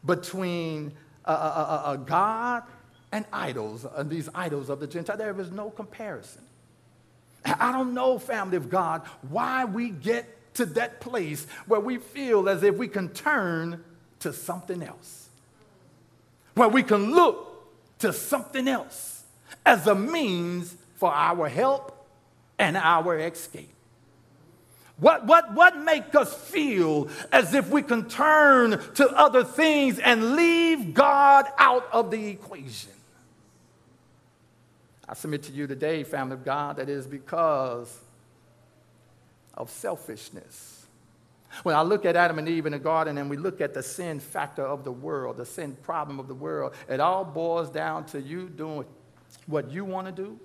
between a, God and idols, and these idols of the Gentile. There is no comparison. I don't know, family of God, why we get to that place where we feel as if we can turn to something else, where we can look to something else as a means for our help and our escape. What, what, what make us feel as if we can turn to other things and leave God out of the equation? I submit to you today, family of God, that is because of selfishness. When I look at Adam and Eve in the garden and we look at the sin factor of the world, the sin problem of the world, it all boils down to you doing what you want to do,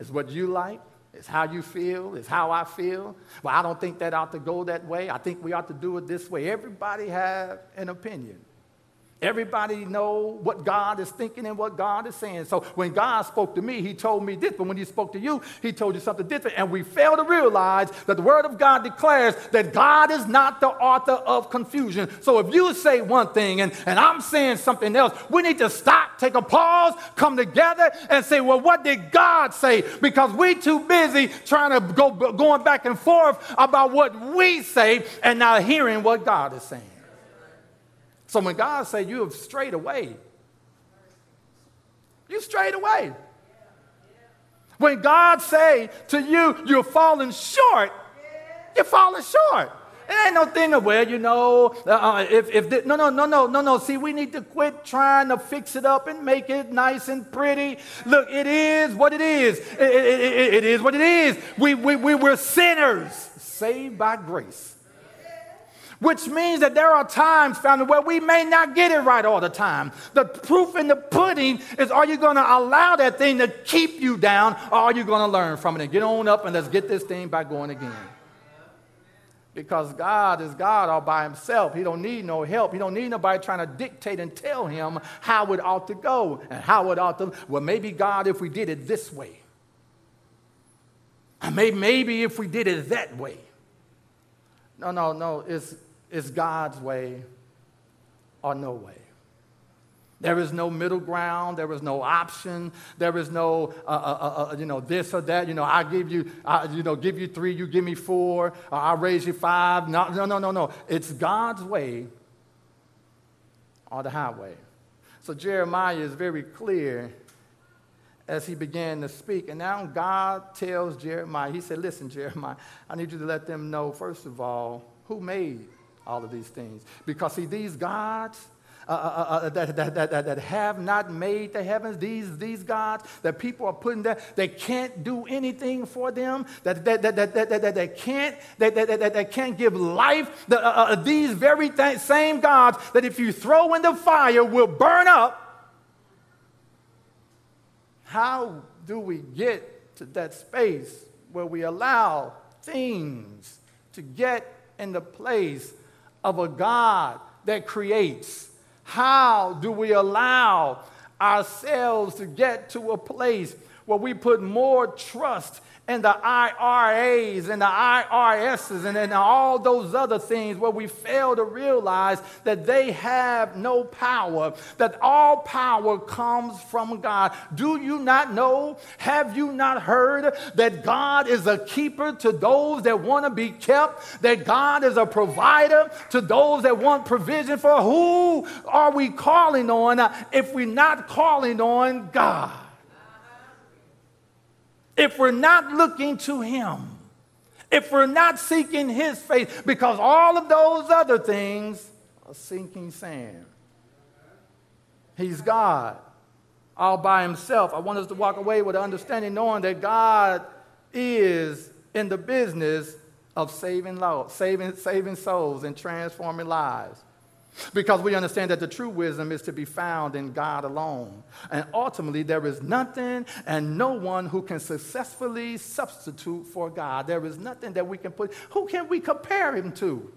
it's what you like, it's how you feel, it's how I feel. Well, I don't think that ought to go that way. I think we ought to do it this way. Everybody have an opinion. Everybody know what God is thinking and what God is saying. So when God spoke to me, he told me this, but when he spoke to you, he told you something different. And we fail to realize that the word of God declares that God is not the author of confusion. So if you say one thing and, and I'm saying something else, we need to stop, take a pause, come together and say, well, what did God say? Because we too busy trying to go going back and forth about what we say and not hearing what God is saying. So when God say you have strayed away, you strayed away. When God say to you, you're falling short, you're falling short. It ain't no thing of, well, you know, uh, uh if, if the, no, no, no, no, no, no. See, we need to quit trying to fix it up and make it nice and pretty. Look, it is what it is. It, it, it, it is what it is. We, we, we, we're sinners saved by grace which means that there are times, family, where we may not get it right all the time. The proof in the pudding is are you going to allow that thing to keep you down, or are you going to learn from it and get on up and let's get this thing by going again? Because God is God all by himself. He don't need no help. He don't need nobody trying to dictate and tell him how it ought to go and how it ought to. Well, maybe God, if we did it this way. Maybe, maybe if we did it that way. No, no, no. It's is God's way or no way. There is no middle ground. There is no option. There is no, uh, uh, uh, uh you know, this or that. You know, I give you, I, you know, give you three, you give me four. I raise you five. No, no, no, no, no. It's God's way or the highway. So Jeremiah is very clear as he began to speak. And now God tells Jeremiah, he said, listen, Jeremiah, I need you to let them know, first of all, who made all of these things. Because, see, these gods uh, uh, uh, uh that, that, that, that, have not made the heavens, these, these gods that people are putting there, they can't do anything for them, that, that, that, that, that, that, that can't, that, that, that, that can't give life. The, uh, uh, these very th- same gods that if you throw in the fire will burn up. How do we get to that space where we allow things to get in the place of a God that creates? How do we allow ourselves to get to a place where we put more trust and the IRAs and the IRSs and, and all those other things where we fail to realize that they have no power, that all power comes from God. Do you not know? Have you not heard that God is a keeper to those that want to be kept? That God is a provider to those that want provision for? Who are we calling on if we're not calling on God? If we're not looking to Him, if we're not seeking His face, because all of those other things are sinking sand. He's God all by Himself. I want us to walk away with an understanding, knowing that God is in the business of saving, saving, saving souls and transforming lives. Because we understand that the true wisdom is to be found in God alone. And ultimately, there is nothing and no one who can successfully substitute for God. There is nothing that we can put, who can we compare him to?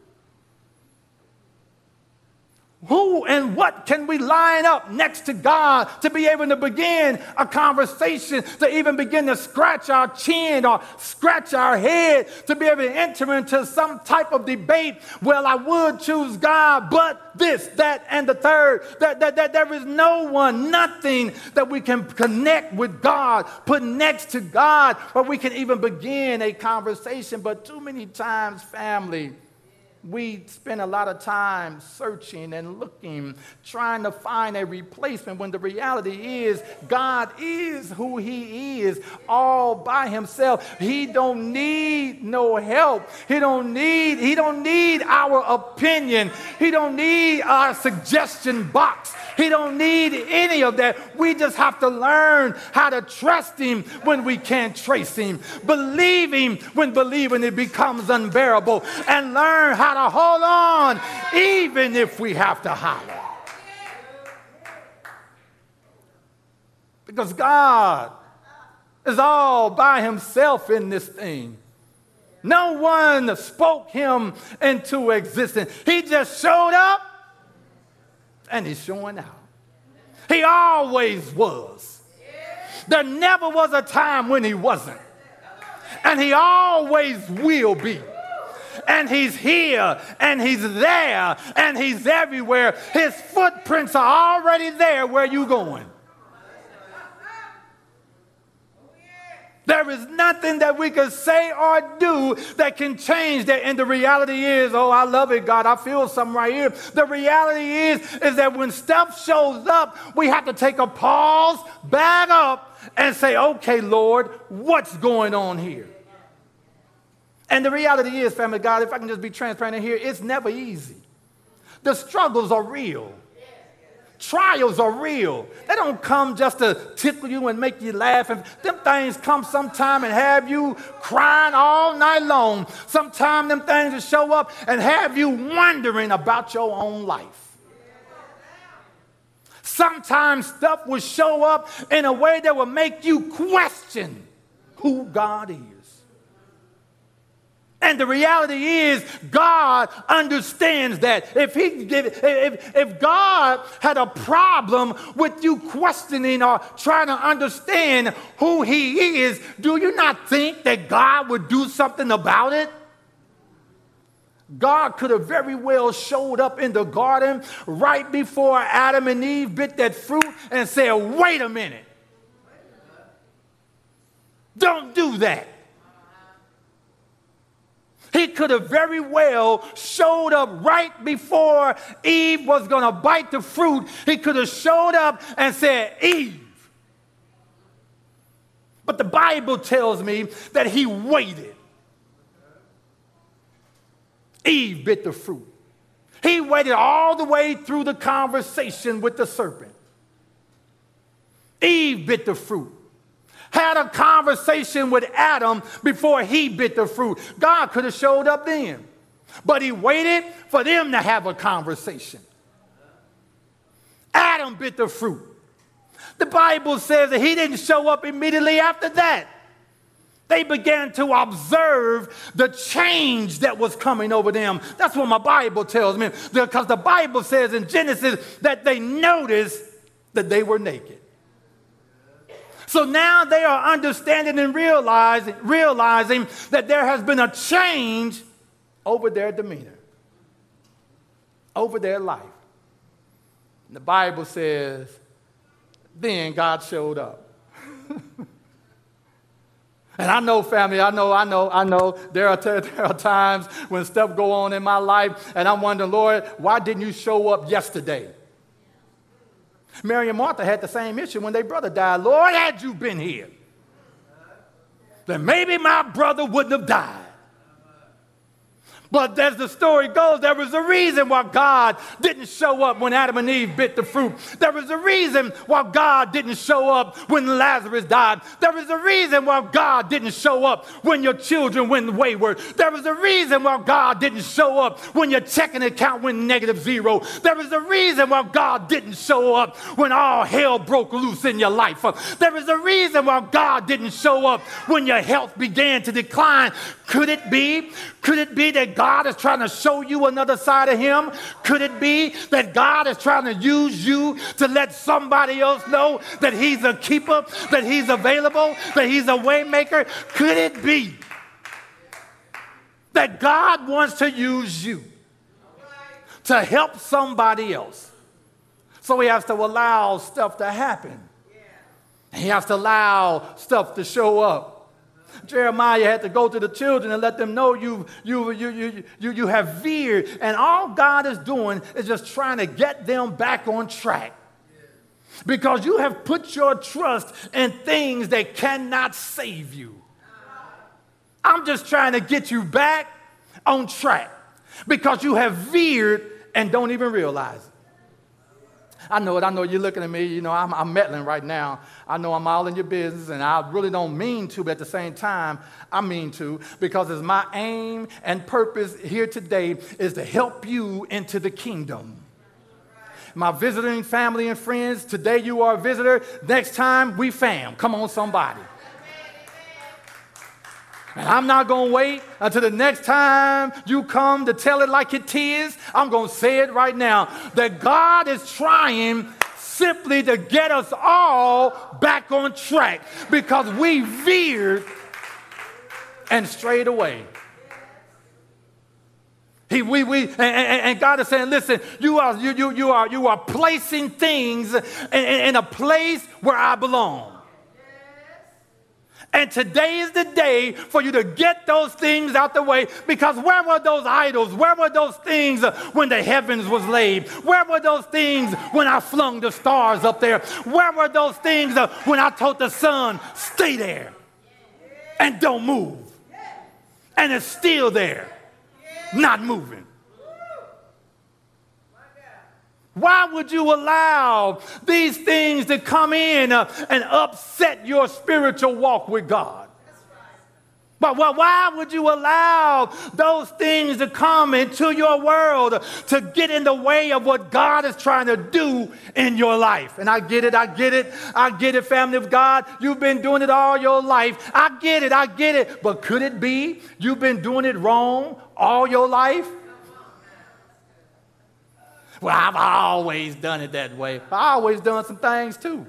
Who and what can we line up next to God to be able to begin a conversation, to even begin to scratch our chin or scratch our head, to be able to enter into some type of debate? Well, I would choose God, but this, that, and the third. That, that, that there is no one, nothing that we can connect with God, put next to God, where we can even begin a conversation. But too many times, family, we spend a lot of time searching and looking, trying to find a replacement when the reality is God is who he is all by himself. He don't need no help. He don't need he don't need our opinion. He don't need our suggestion box. He don't need any of that. We just have to learn how to trust him when we can't trace him. Believe him when believing it becomes unbearable and learn how to hold on even if we have to holler. Because God is all by himself in this thing. No one spoke him into existence. He just showed up and he's showing out. He always was. There never was a time when he wasn't. And he always will be. And he's here and he's there and he's everywhere. His footprints are already there where you going. There is nothing that we can say or do that can change that. And the reality is, oh, I love it, God. I feel something right here. The reality is, is that when stuff shows up, we have to take a pause, back up, and say, okay, Lord, what's going on here? And the reality is, family God, if I can just be transparent here, it's never easy. The struggles are real. Trials are real. They don't come just to tickle you and make you laugh. And them things come sometime and have you crying all night long. Sometimes them things will show up and have you wondering about your own life. Sometimes stuff will show up in a way that will make you question who God is. And the reality is, God understands that. If, he, if, if God had a problem with you questioning or trying to understand who He is, do you not think that God would do something about it? God could have very well showed up in the garden right before Adam and Eve bit that fruit and said, Wait a minute. Don't do that. He could have very well showed up right before Eve was going to bite the fruit. He could have showed up and said, Eve. But the Bible tells me that he waited. Eve bit the fruit. He waited all the way through the conversation with the serpent. Eve bit the fruit had a conversation with Adam before he bit the fruit. God could have showed up then, but he waited for them to have a conversation. Adam bit the fruit. The Bible says that he didn't show up immediately after that. They began to observe the change that was coming over them. That's what my Bible tells me. Because the Bible says in Genesis that they noticed that they were naked. So now they are understanding and realizing, realizing that there has been a change over their demeanor, over their life. And the Bible says, then God showed up. And I know, family, I know, I know, I know there are, t- there are times when stuff go on in my life, and I'm wondering, Lord, why didn't you show up yesterday? Mary and Martha had the same issue when their brother died. Lord, had you been here, then maybe my brother wouldn't have died. But as the story goes, there was a reason why God didn't show up when Adam and Eve bit the fruit. There was a reason why God didn't show up when Lazarus died. There was a reason why God didn't show up when your children went wayward. There was a reason why God didn't show up when your checking account went negative zero. There was a reason why God didn't show up when all hell broke loose in your life. There was a reason why God didn't show up when your health began to decline. Could it be? Could it be that God is trying to show you another side of Him? Could it be that God is trying to use you to let somebody else know that He's a keeper, that He's available, that He's a waymaker? Could it be that God wants to use you to help somebody else? So He has to allow stuff to happen. He has to allow stuff to show up. Jeremiah had to go to the children and let them know you, you, you, you, you, you have veered. And all God is doing is just trying to get them back on track. Because you have put your trust in things that cannot save you. I'm just trying to get you back on track because you have veered and don't even realize it. I know it. I know you're looking at me. You know, I'm, I'm meddling right now. I know I'm all in your business, and I really don't mean to, but at the same time, I mean to, because it's my aim and purpose here today is to help you into the kingdom. My visiting family and friends, today you are a visitor. Next time, we fam. Come on, somebody. And I'm not going to wait until the next time you come to tell it like it is. I'm going to say it right now that God is trying simply to get us all back on track because we veered and strayed away. He, we, we, and, and, God is saying, listen, you are, you, you, you are, you are placing things in, in a place where I belong. And today is the day for you to get those things out the way because where were those idols? Where were those things when the heavens was laid? Where were those things when I flung the stars up there? Where were those things when I told the sun, stay there and don't move? And it's still there, not moving. Why would you allow these things to come in uh, and upset your spiritual walk with God? But why would you allow those things to come into your world to get in the way of what God is trying to do in your life? And I get it, I get it, I get it, family of God. You've been doing it all your life. I get it, I get it. But could it be you've been doing it wrong all your life? Well, I've always done it that way. I've always done some things too.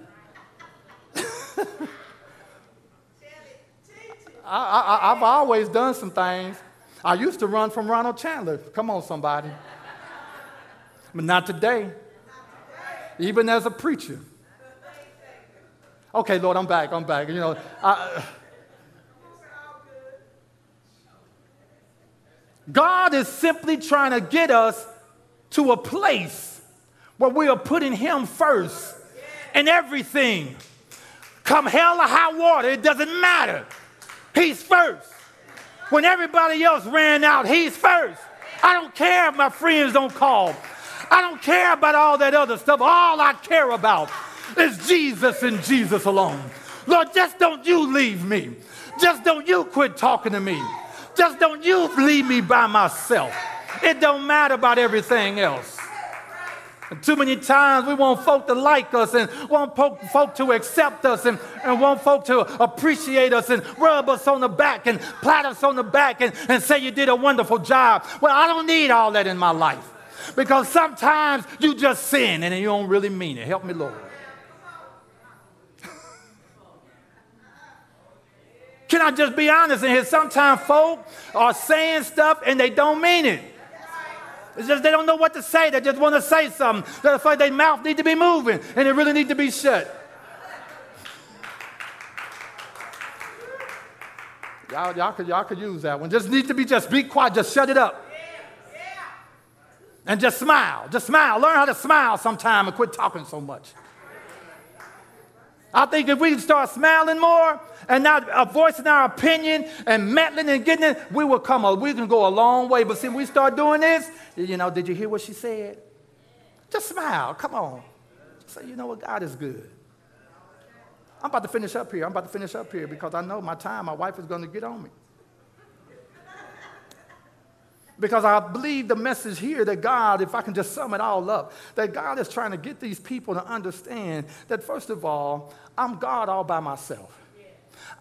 I, have always done some things. I used to run from Ronald Chandler. Come on, somebody. But not today. Even as a preacher. Okay, Lord, I'm back. I'm back. You know, I, God is simply trying to get us to a place where we are putting Him first in everything. Come hell or high water, it doesn't matter. He's first. When everybody else ran out, He's first. I don't care if my friends don't call. I don't care about all that other stuff. All I care about is Jesus and Jesus alone. Lord, just don't you leave me. Just don't you quit talking to me. Just don't you leave me by myself. It don't matter about everything else. And too many times we want folk to like us and want folk to accept us and, and want folk to appreciate us and rub us on the back and pat us on the back and, and say you did a wonderful job. Well, I don't need all that in my life because sometimes you just sin and you don't really mean it. Help me, Lord. Can I just be honest in here? Sometimes folk are saying stuff and they don't mean it. It's just they don't know what to say. They just want to say something. That's why their mouth need to be moving and it really need to be shut. Y'all, y'all, could, y'all could use that one. Just need to be just be quiet. Just shut it up. And just smile. Just smile. Learn how to smile sometime and quit talking so much. I think if we can start smiling more and not voicing our opinion and meddling and getting it, we will come. A, we can go a long way. But see, we start doing this. You know, did you hear what she said? Just smile. Come on. Just say, you know what? God is good. I'm about to finish up here. I'm about to finish up here because I know my time. My wife is going to get on me. Because I believe the message here that God, if I can just sum it all up, that God is trying to get these people to understand that, first of all, I'm God all by myself.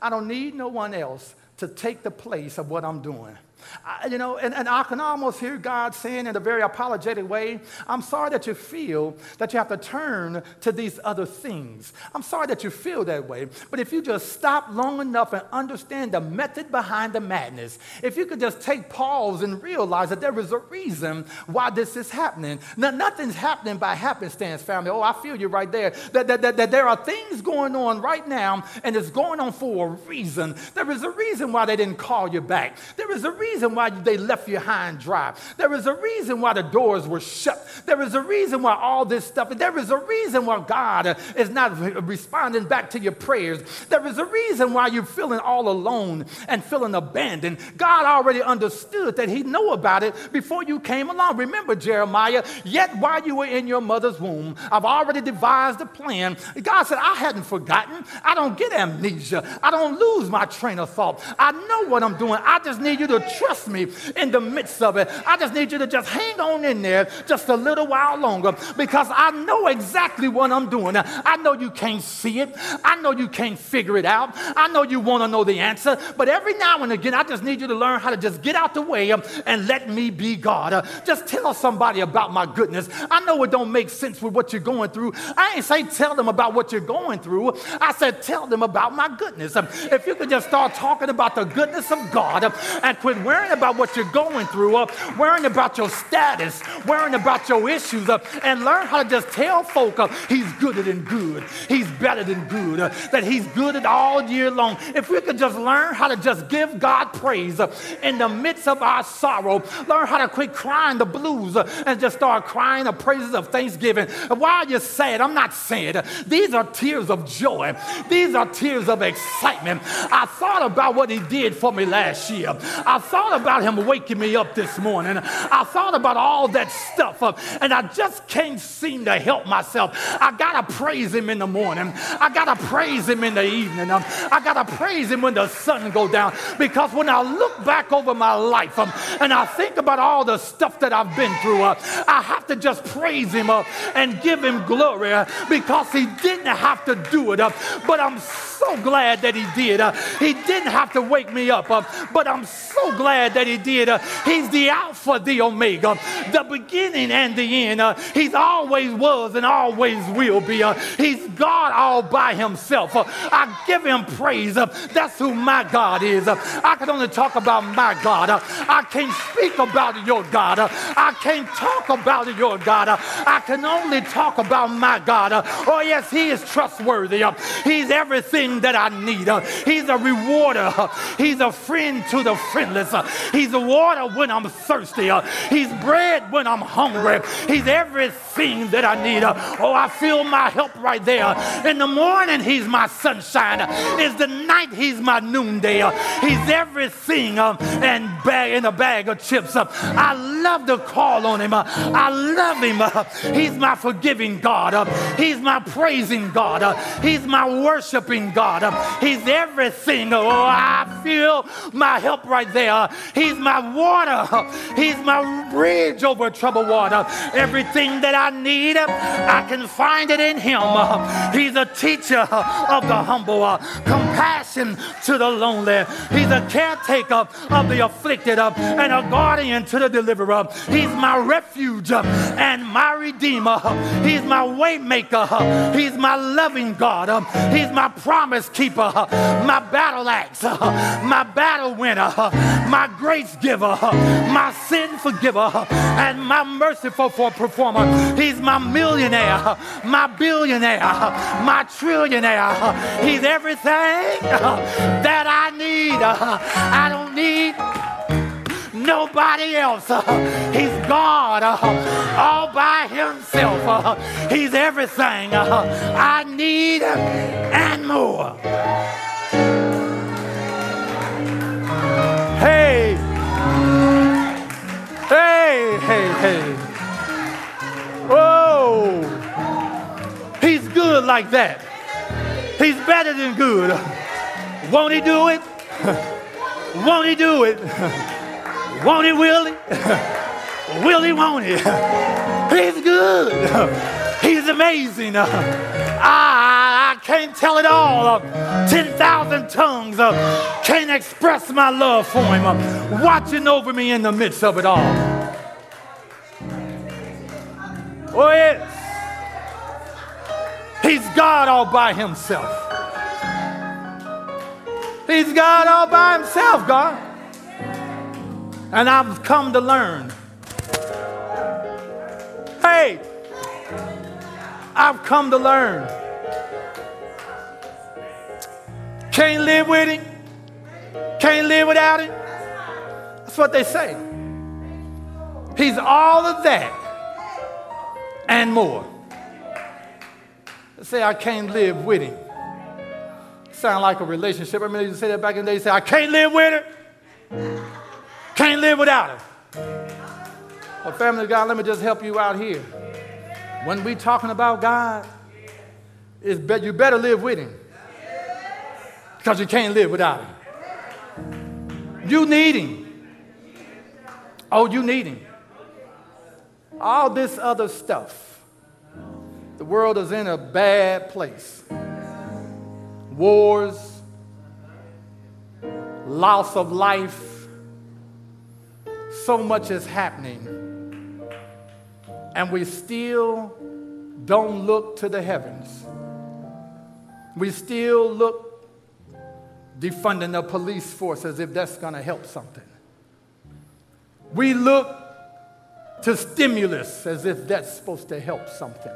I don't need no one else to take the place of what I'm doing. I, you know, and, and I can almost hear God saying in a very apologetic way, I'm sorry that you feel that you have to turn to these other things. I'm sorry that you feel that way. But if you just stop long enough and understand the method behind the madness, if you could just take pause and realize that there is a reason why this is happening. Now, nothing's happening by happenstance, family. Oh, I feel you right there. That, that, that, that there are things going on right now, and it's going on for a reason. There is a reason why they didn't call you back. There is a reason why they left you high and dry. There is a reason why the doors were shut. There is a reason why all this stuff, there is a reason why God is not responding back to your prayers. There is a reason why you're feeling all alone and feeling abandoned. God already understood that He knew about it before you came along. Remember, Jeremiah, yet while you were in your mother's womb, I've already devised a plan. God said, I hadn't forgotten. I don't get amnesia. I don't lose my train of thought. I know what I'm doing. I just need you to trust me in the midst of it. I just need you to just hang on in there just a little while longer because I know exactly what I'm doing. I know you can't see it. I know you can't figure it out. I know you want to know the answer. But every now and again, I just need you to learn how to just get out the way and let me be God. Just tell somebody about my goodness. I know it don't make sense with what you're going through. I ain't say tell them about what you're going through. I said tell them about my goodness. If you could just start talking about the goodness of God and quit worrying about what you're going through, uh, worrying about your status, worrying about your issues, uh, and learn how to just tell folk uh, He's gooder than good, He's better than good, uh, that He's good at all year long. If we could just learn how to just give God praise uh, in the midst of our sorrow, learn how to quit crying the blues uh, and just start crying the praises of thanksgiving. Why are you sad? I'm not sad. These are tears of joy, these are tears of excitement. I thought about what He did for me last year. I thought about Him waking me up this morning. I thought about all that stuff, uh, and I just can't seem to help myself. I gotta praise Him in the morning. I gotta praise Him in the evening. Um, I gotta praise Him when the sun go down. Because when I look back over my life um, and I think about all the stuff that I've been through, uh, I have to just praise Him up and give Him glory uh, because He didn't have to do it. But I'm so glad that He did. He didn't have to wake me up, but I'm so glad that He did. Uh, he's the Alpha, the Omega, the beginning and the end. Uh, he's always was and always will be. Uh, he's God all by Himself. Uh, I give Him praise. Uh, that's who my God is. Uh, I can only talk about my God. I can't speak about your God. I can't talk about your God. I can only talk about my God. oh, yes, He is trustworthy. he's everything that I need. he's a rewarder. he's a friend to the friendless. He's water when I'm thirsty. Uh, he's bread when I'm hungry. He's everything that I need. Uh, oh, I feel my help right there. In the morning, He's my sunshine. Is the night, He's my noonday. Uh, he's everything um, and bag in a bag of chips. I love to call on Him. I love Him. he's my forgiving God. he's my praising God. he's my worshiping God. he's everything. Oh, I feel my help right there. He's my water. He's my bridge over troubled water. Everything that I need, I can find it in Him. He's a teacher of the humble, compassion to the lonely. He's a caretaker of the afflicted and a guardian to the deliverer. He's my refuge and my redeemer. He's my waymaker. He's my loving God. He's my promise keeper, my battle axe, my battle winner, my grace giver, my sin forgiver, and my merciful for performer. He's my millionaire, my billionaire, my trillionaire. He's everything that I need. I don't need nobody else. He's God all by himself. He's everything I need and more. Hey, hey, hey, hey. Oh, he's good like that. He's better than good. Won't he do it? Won't he do it? Won't he, will he? Will he, won't he? He's good. He's amazing. I ah. Can't tell it all. Uh, 10,000 tongues uh, can't express my love for him. Uh, watching over me in the midst of it all. Oh, yes. He's God all by himself. He's God all by himself, God. And I've come to learn. Hey, I've come to learn. Can't live with him. Can't live without him. That's what they say. He's all of that and more. They say, I can't live with him. Sound like a relationship. I remember you say that back in the day. You say, I can't live with her. Can't live without her. Well, family of God, let me just help you out here. When we talking about God, it's be- you better live with him. Because you can't live without him. You need him. Oh, you need him. All this other stuff. The world is in a bad place. Wars, loss of life, so much is happening, and we still don't look to the heavens. We still look defunding the police force as if that's going to help something. We look to stimulus as if that's supposed to help something.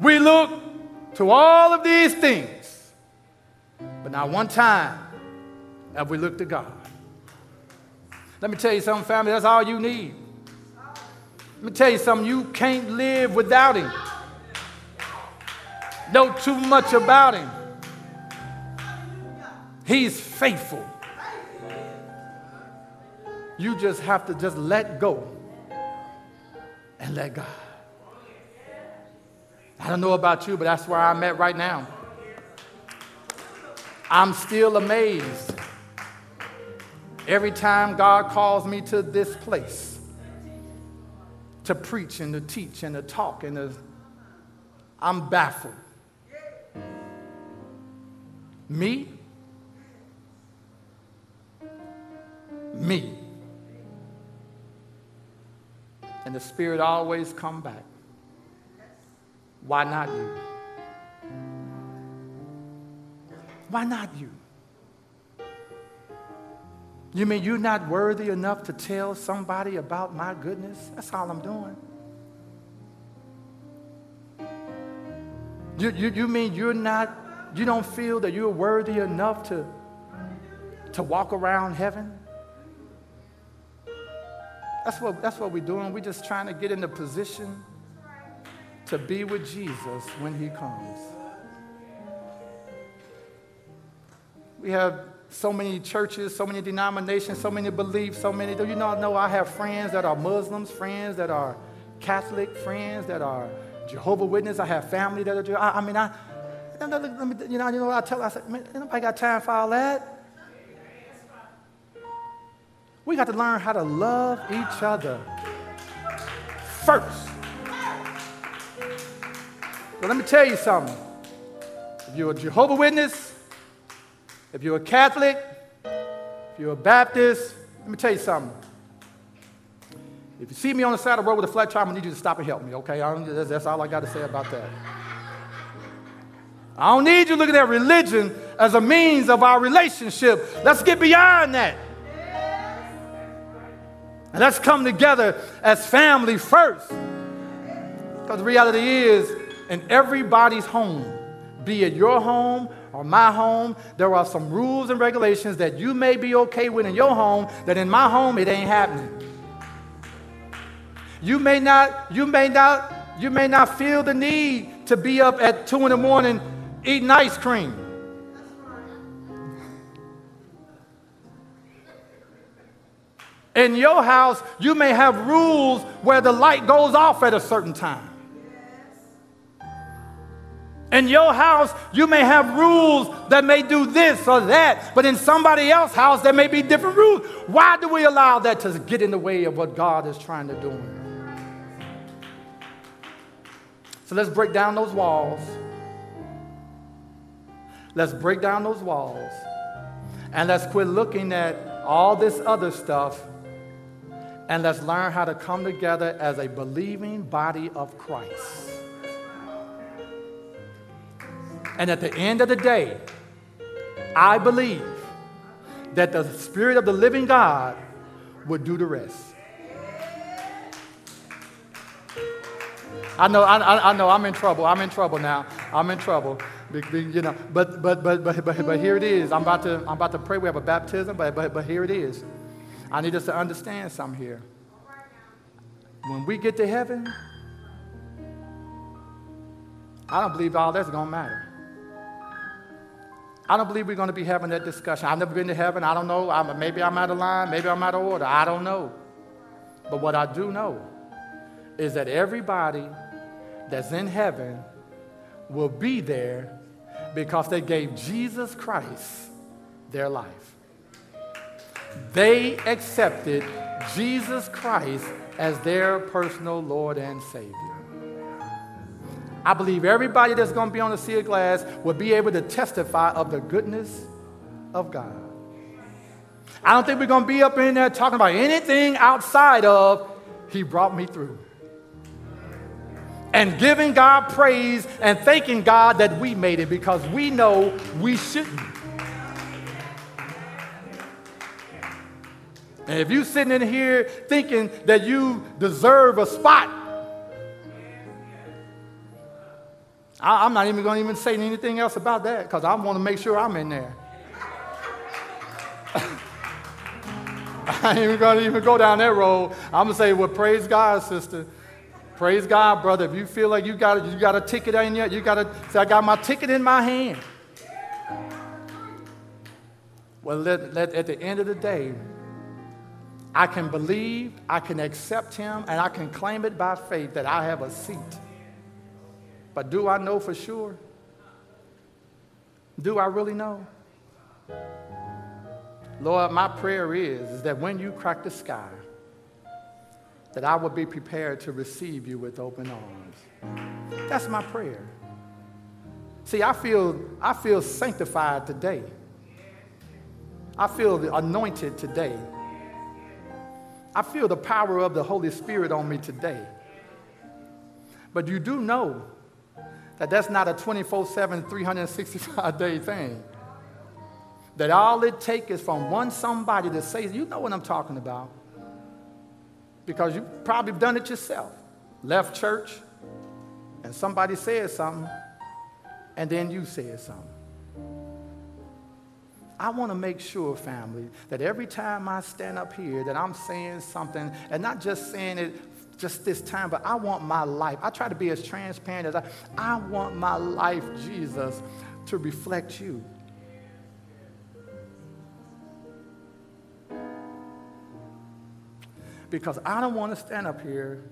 We look to all of these things, but not one time have we looked to God. Let me tell you something, family, that's all you need. Let me tell you something, you can't live without Him. Know too much about Him. He's faithful. You just have to just let go and let God. I don't know about you, but that's where I'm at right now. I'm still amazed every time God calls me to this place to preach and to teach and to talk and to, I'm baffled. Me? Me. And the Spirit always come back. Why not you? Why not you? You mean you're not worthy enough to tell somebody about my goodness? That's all I'm doing. You, you, you mean you're not, you don't feel that you're worthy enough to, to walk around heaven? That's what, that's what we're doing. We're just trying to get in the position to be with Jesus when he comes. We have so many churches, so many denominations, so many beliefs, so many. Do you not know I have friends that are Muslims, friends that are Catholic, friends that are Jehovah Witness. I have family that are. I, I mean, I. You know, you know I tell? I said, nobody got time for all that. We got to learn how to love each other first. But let me tell you something. If you're a Jehovah Witness, if you're a Catholic, if you're a Baptist, let me tell you something. If you see me on the side of the road with a flat tire, I'm gonna need you to stop and help me, okay? That's, that's all I got to say about that. I don't need you looking at religion as a means of our relationship. Let's get beyond that. And let's come together as family first. Because the reality is, in everybody's home, be it your home or my home, there are some rules and regulations that you may be okay with in your home that in my home it ain't happening. You may not, you may not, you may not feel the need to be up at two in the morning eating ice cream. In your house, you may have rules where the light goes off at a certain time. In your house, you may have rules that may do this or that, but in somebody else's house, there may be different rules. Why do we allow that to get in the way of what God is trying to do? So let's break down those walls Let's break down those walls. And let's quit looking at all this other stuff. And let's learn how to come together as a believing body of Christ. And at the end of the day, I believe that the Spirit of the living God would do the rest. I know, I, I know I'm in trouble. I'm in trouble now. I'm in trouble. You know, but, but, but, but, but, but here it is. I'm about, to, I'm about to pray. We have a baptism, but, but, but here it is. I need us to understand something here. When we get to heaven, I don't believe all that's going to matter. I don't believe we're going to be having that discussion. I've never been to heaven. I don't know. I'm, maybe I'm out of line. Maybe I'm out of order. I don't know. But what I do know is that everybody that's in heaven will be there because they gave Jesus Christ their life. They accepted Jesus Christ as their personal Lord and Savior. I believe everybody that's going to be on the sea of glass will be able to testify of the goodness of God. I don't think we're going to be up in there talking about anything outside of He brought me through and giving God praise and thanking God that we made it because we know we shouldn't. And if you're sitting in here thinking that you deserve a spot, I, am not even going to even say anything else about that because I want to make sure I'm in there. I ain't even going to even go down that road. I'm going to say, well, praise God, sister. Praise God, brother. If you feel like you got, a, you got a ticket in yet, you got to say, I got my ticket in my hand. Well, let, let, at the end of the day, I can believe, I can accept Him, and I can claim it by faith that I have a seat. But do I know for sure? Do I really know? Lord, my prayer is, is that when you crack the sky, that I will be prepared to receive you with open arms. That's my prayer. See, I feel, I feel sanctified today. I feel anointed today. I feel the power of the Holy Spirit on me today. But you do know that that's not a 24 7, 365 day thing. That all it takes is from one somebody to say, you know what I'm talking about because you've probably done it yourself. Left church, and somebody said something, and then you said something. I want to make sure, family, that every time I stand up here, that I'm saying something, and not just saying it just this time, but I want my life. I try to be as transparent as I. I want my life, Jesus, to reflect you. because I don't want to stand up here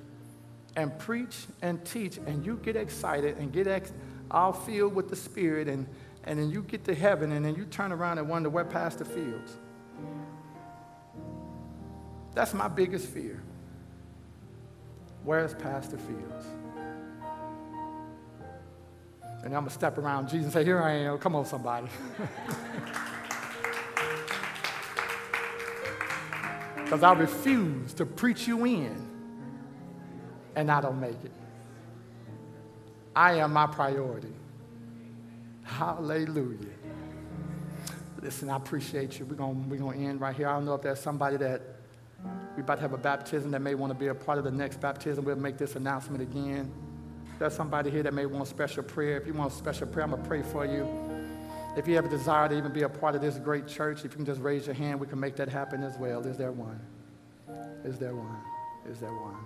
and preach and teach and you get excited and get ex- all filled with the Spirit and, and then you get to heaven and then you turn around and wonder where Pastor Fields. That's my biggest fear. Where's Pastor Fields? And I'm to step around Jesus and say, Here I am. Come on, somebody. Because I refuse to preach you in and I don't make it. I am my priority. Hallelujah. Listen, I appreciate you. We're going we're gonna end right here. I don't know if there's somebody that we're about to have a baptism that may want to be a part of the next baptism. We'll make this announcement again. There's somebody here that may want special prayer. If you want special prayer, I'm going to pray for you. If you have a desire to even be a part of this great church, if you can just raise your hand, we can make that happen as well. Is there one? Is there one? Is there one?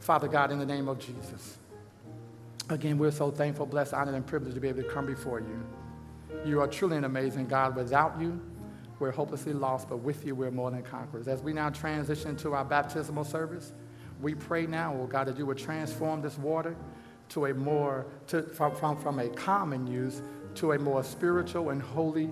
Father God, in the name of Jesus, again, we're so thankful, blessed, honored, and privileged to be able to come before you. You are truly an amazing God. Without you, we're hopelessly lost, but with you, we're more than conquerors. As we now transition to our baptismal service, we pray now, oh God, that you would transform this water to a more, to, from, from, from a common use to a more spiritual and holy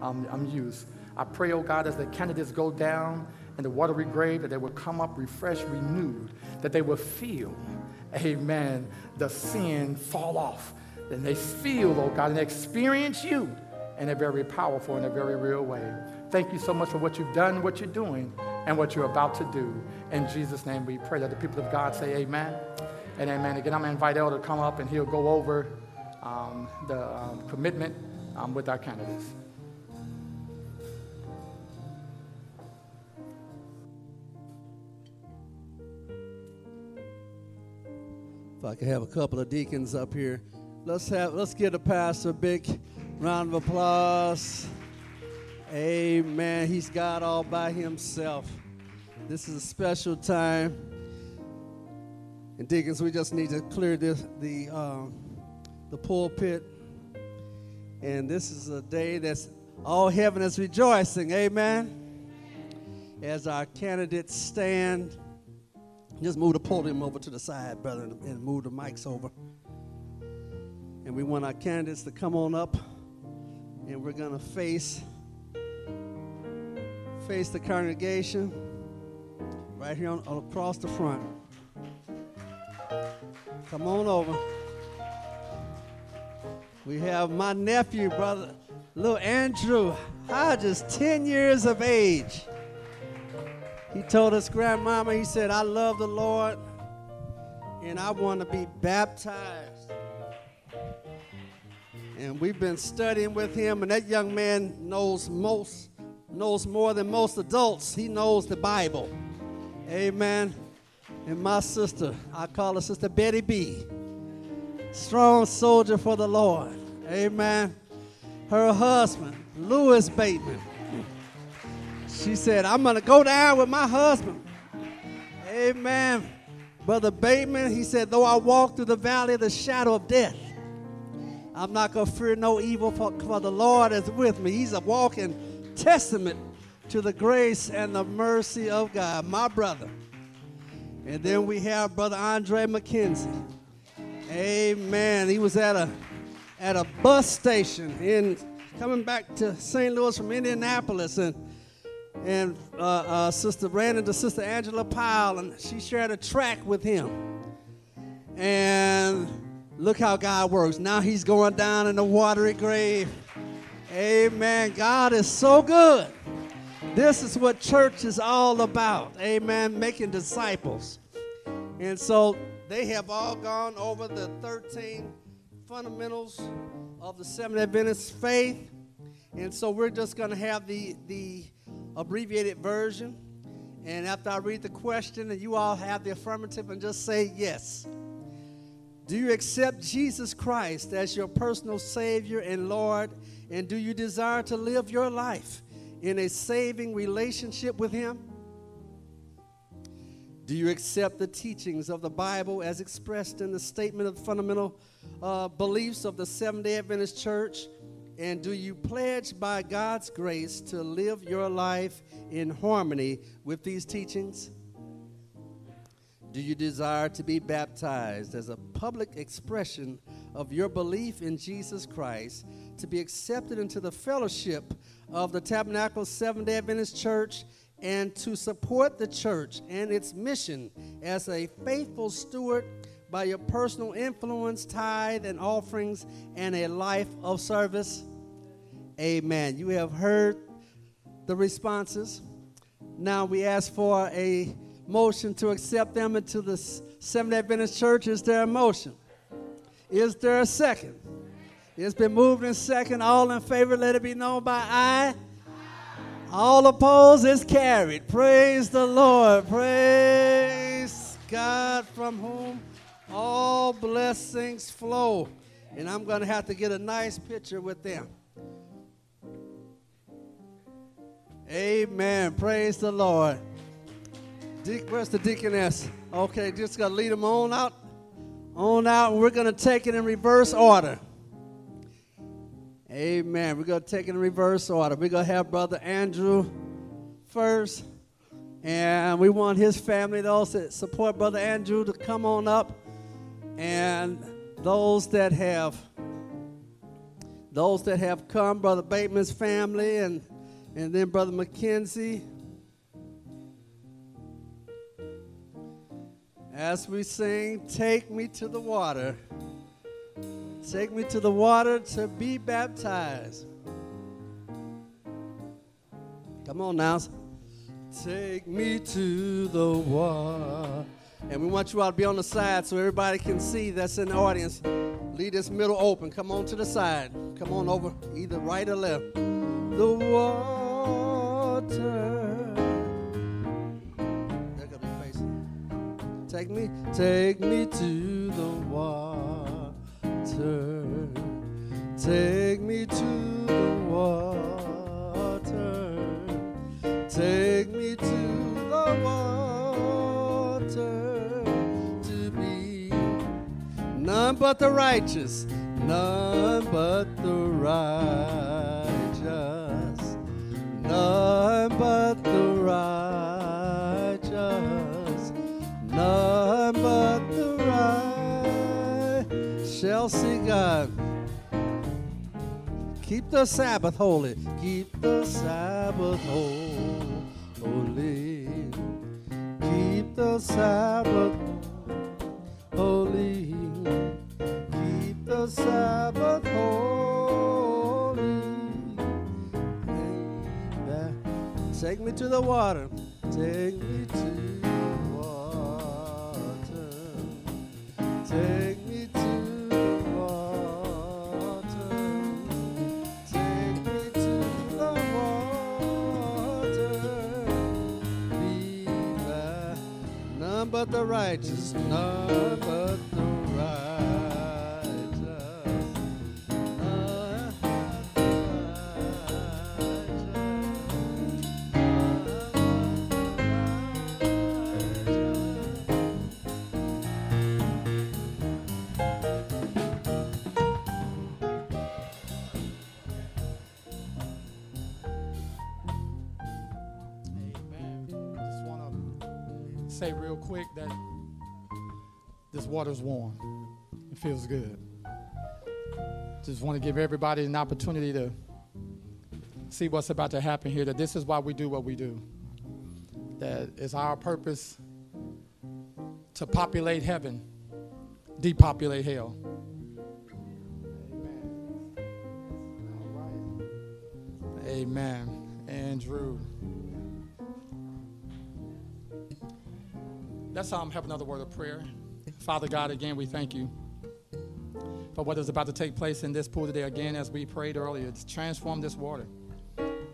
um, um, use. I pray, oh God, as the candidates go down in the watery grave, that they will come up refreshed, renewed, that they will feel, amen, the sin fall off, and they feel, oh God, and experience you in a very powerful and a very real way. Thank you so much for what you've done, what you're doing, and what you're about to do. In Jesus' name we pray that the people of God say amen and amen. Again, I'm going to invite Elder to come up and he'll go over um, the um, commitment um, with our candidates. If I could have a couple of deacons up here. Let's have let's give the pastor a big round of applause. Amen. He's God all by himself. This is a special time. And deacons, we just need to clear this, the um, the pulpit. And this is a day that's all heaven is rejoicing. Amen. As our candidates stand. Just move the podium over to the side, brother, and move the mics over. And we want our candidates to come on up, and we're going to face face the congregation right here on, across the front. Come on over. We have my nephew, brother, little Andrew Hodges, 10 years of age. He told his grandmama, he said, I love the Lord and I want to be baptized. And we've been studying with him, and that young man knows most, knows more than most adults. He knows the Bible. Amen. And my sister, I call her Sister Betty B. Strong soldier for the Lord. Amen. Her husband, Lewis Bateman. She said, I'm going to go down with my husband. Amen. Brother Bateman, he said, though I walk through the valley of the shadow of death, I'm not going to fear no evil, for, for the Lord is with me. He's a walking testament to the grace and the mercy of God, my brother. And then we have Brother Andre McKenzie. Amen. He was at a at a bus station in coming back to St. Louis from Indianapolis, and and uh, uh, Sister ran into Sister Angela Powell, and she shared a track with him. And look how God works. Now he's going down in the watery grave. Amen. God is so good. This is what church is all about. Amen. Making disciples. And so they have all gone over the 13 fundamentals of the Seventh Adventist faith. And so we're just going to have the, the abbreviated version. And after I read the question, and you all have the affirmative and just say yes. Do you accept Jesus Christ as your personal Savior and Lord? And do you desire to live your life in a saving relationship with Him? Do you accept the teachings of the Bible as expressed in the statement of fundamental uh, beliefs of the Seventh day Adventist Church? And do you pledge by God's grace to live your life in harmony with these teachings? Do you desire to be baptized as a public expression of your belief in Jesus Christ, to be accepted into the fellowship of the Tabernacle Seventh day Adventist Church, and to support the church and its mission as a faithful steward by your personal influence, tithe, and offerings, and a life of service? Amen. You have heard the responses. Now we ask for a motion to accept them into the Seventh Adventist Church. Is there a motion? Is there a second? It's been moved in second. All in favor, let it be known by aye. All opposed is carried. Praise the Lord. Praise God from whom all blessings flow. And I'm going to have to get a nice picture with them. Amen. Praise the Lord. De- where's the deaconess? Okay, just to lead them on out. On out. And we're to take it in reverse order. Amen. We're to take it in reverse order. We're to have Brother Andrew first. And we want his family, those that support Brother Andrew, to come on up. And those that have those that have come, Brother Bateman's family, and, and then Brother McKenzie. As we sing, Take Me to the Water. Take me to the water to be baptized. Come on now. Take me to the water. And we want you all to be on the side so everybody can see that's in the audience. Leave this middle open. Come on to the side. Come on over, either right or left. The water. They're gonna be facing. Take me, take me to the water. Take me to the water. Take me to the water to be none but the righteous, none but the righteous, none but the righteous, none but the right shall see God. Keep the Sabbath holy. Keep the Sabbath holy. Keep the Sabbath holy. Keep the Sabbath holy. Take me to the water. Take me to the water. Take me to the water. Take me to the water. Be thou none but the righteous, none but the quick that this water's warm. It feels good. Just want to give everybody an opportunity to see what's about to happen here. That this is why we do what we do. That it's our purpose to populate heaven, depopulate hell. Amen. Amen. Andrew. Let's um, have another word of prayer. Father God, again, we thank you for what is about to take place in this pool today. Again, as we prayed earlier, to transform this water.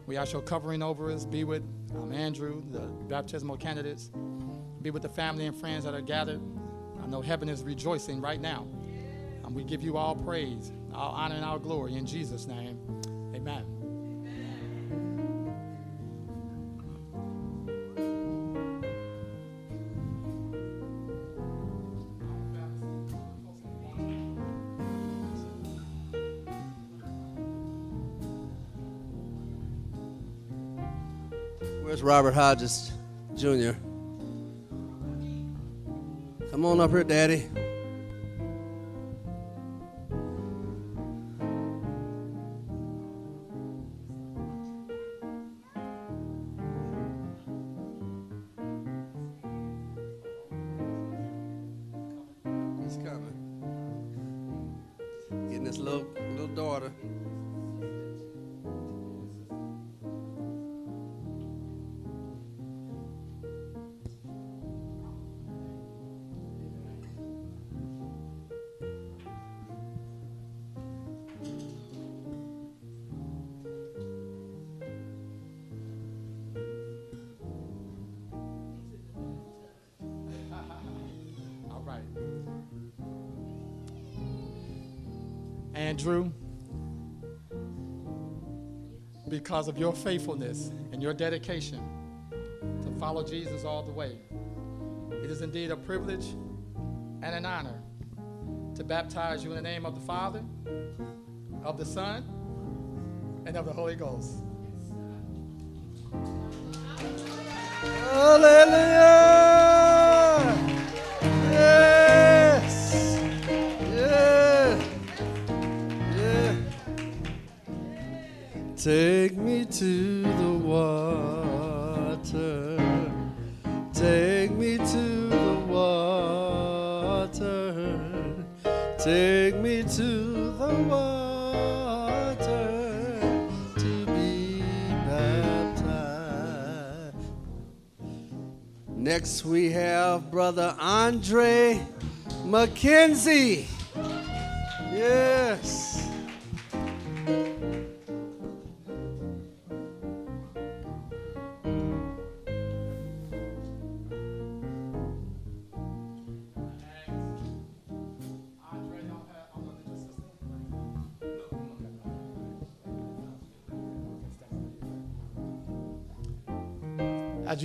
We ask your covering over us. Be with um, Andrew, the baptismal candidates. Be with the family and friends that are gathered. I know heaven is rejoicing right now. And we give you all praise, all honor, and all glory in Jesus' name. Amen. Where's Robert Hodges Jr.? Come on up here, Daddy. Because of your faithfulness and your dedication to follow Jesus all the way, it is indeed a privilege and an honor to baptize you in the name of the Father, of the Son, and of the Holy Ghost. Hallelujah! Yes! Yeah! Yeah! Take me to the water. Take me to the water. Take me to the water to be baptized. Next, we have Brother Andre McKenzie.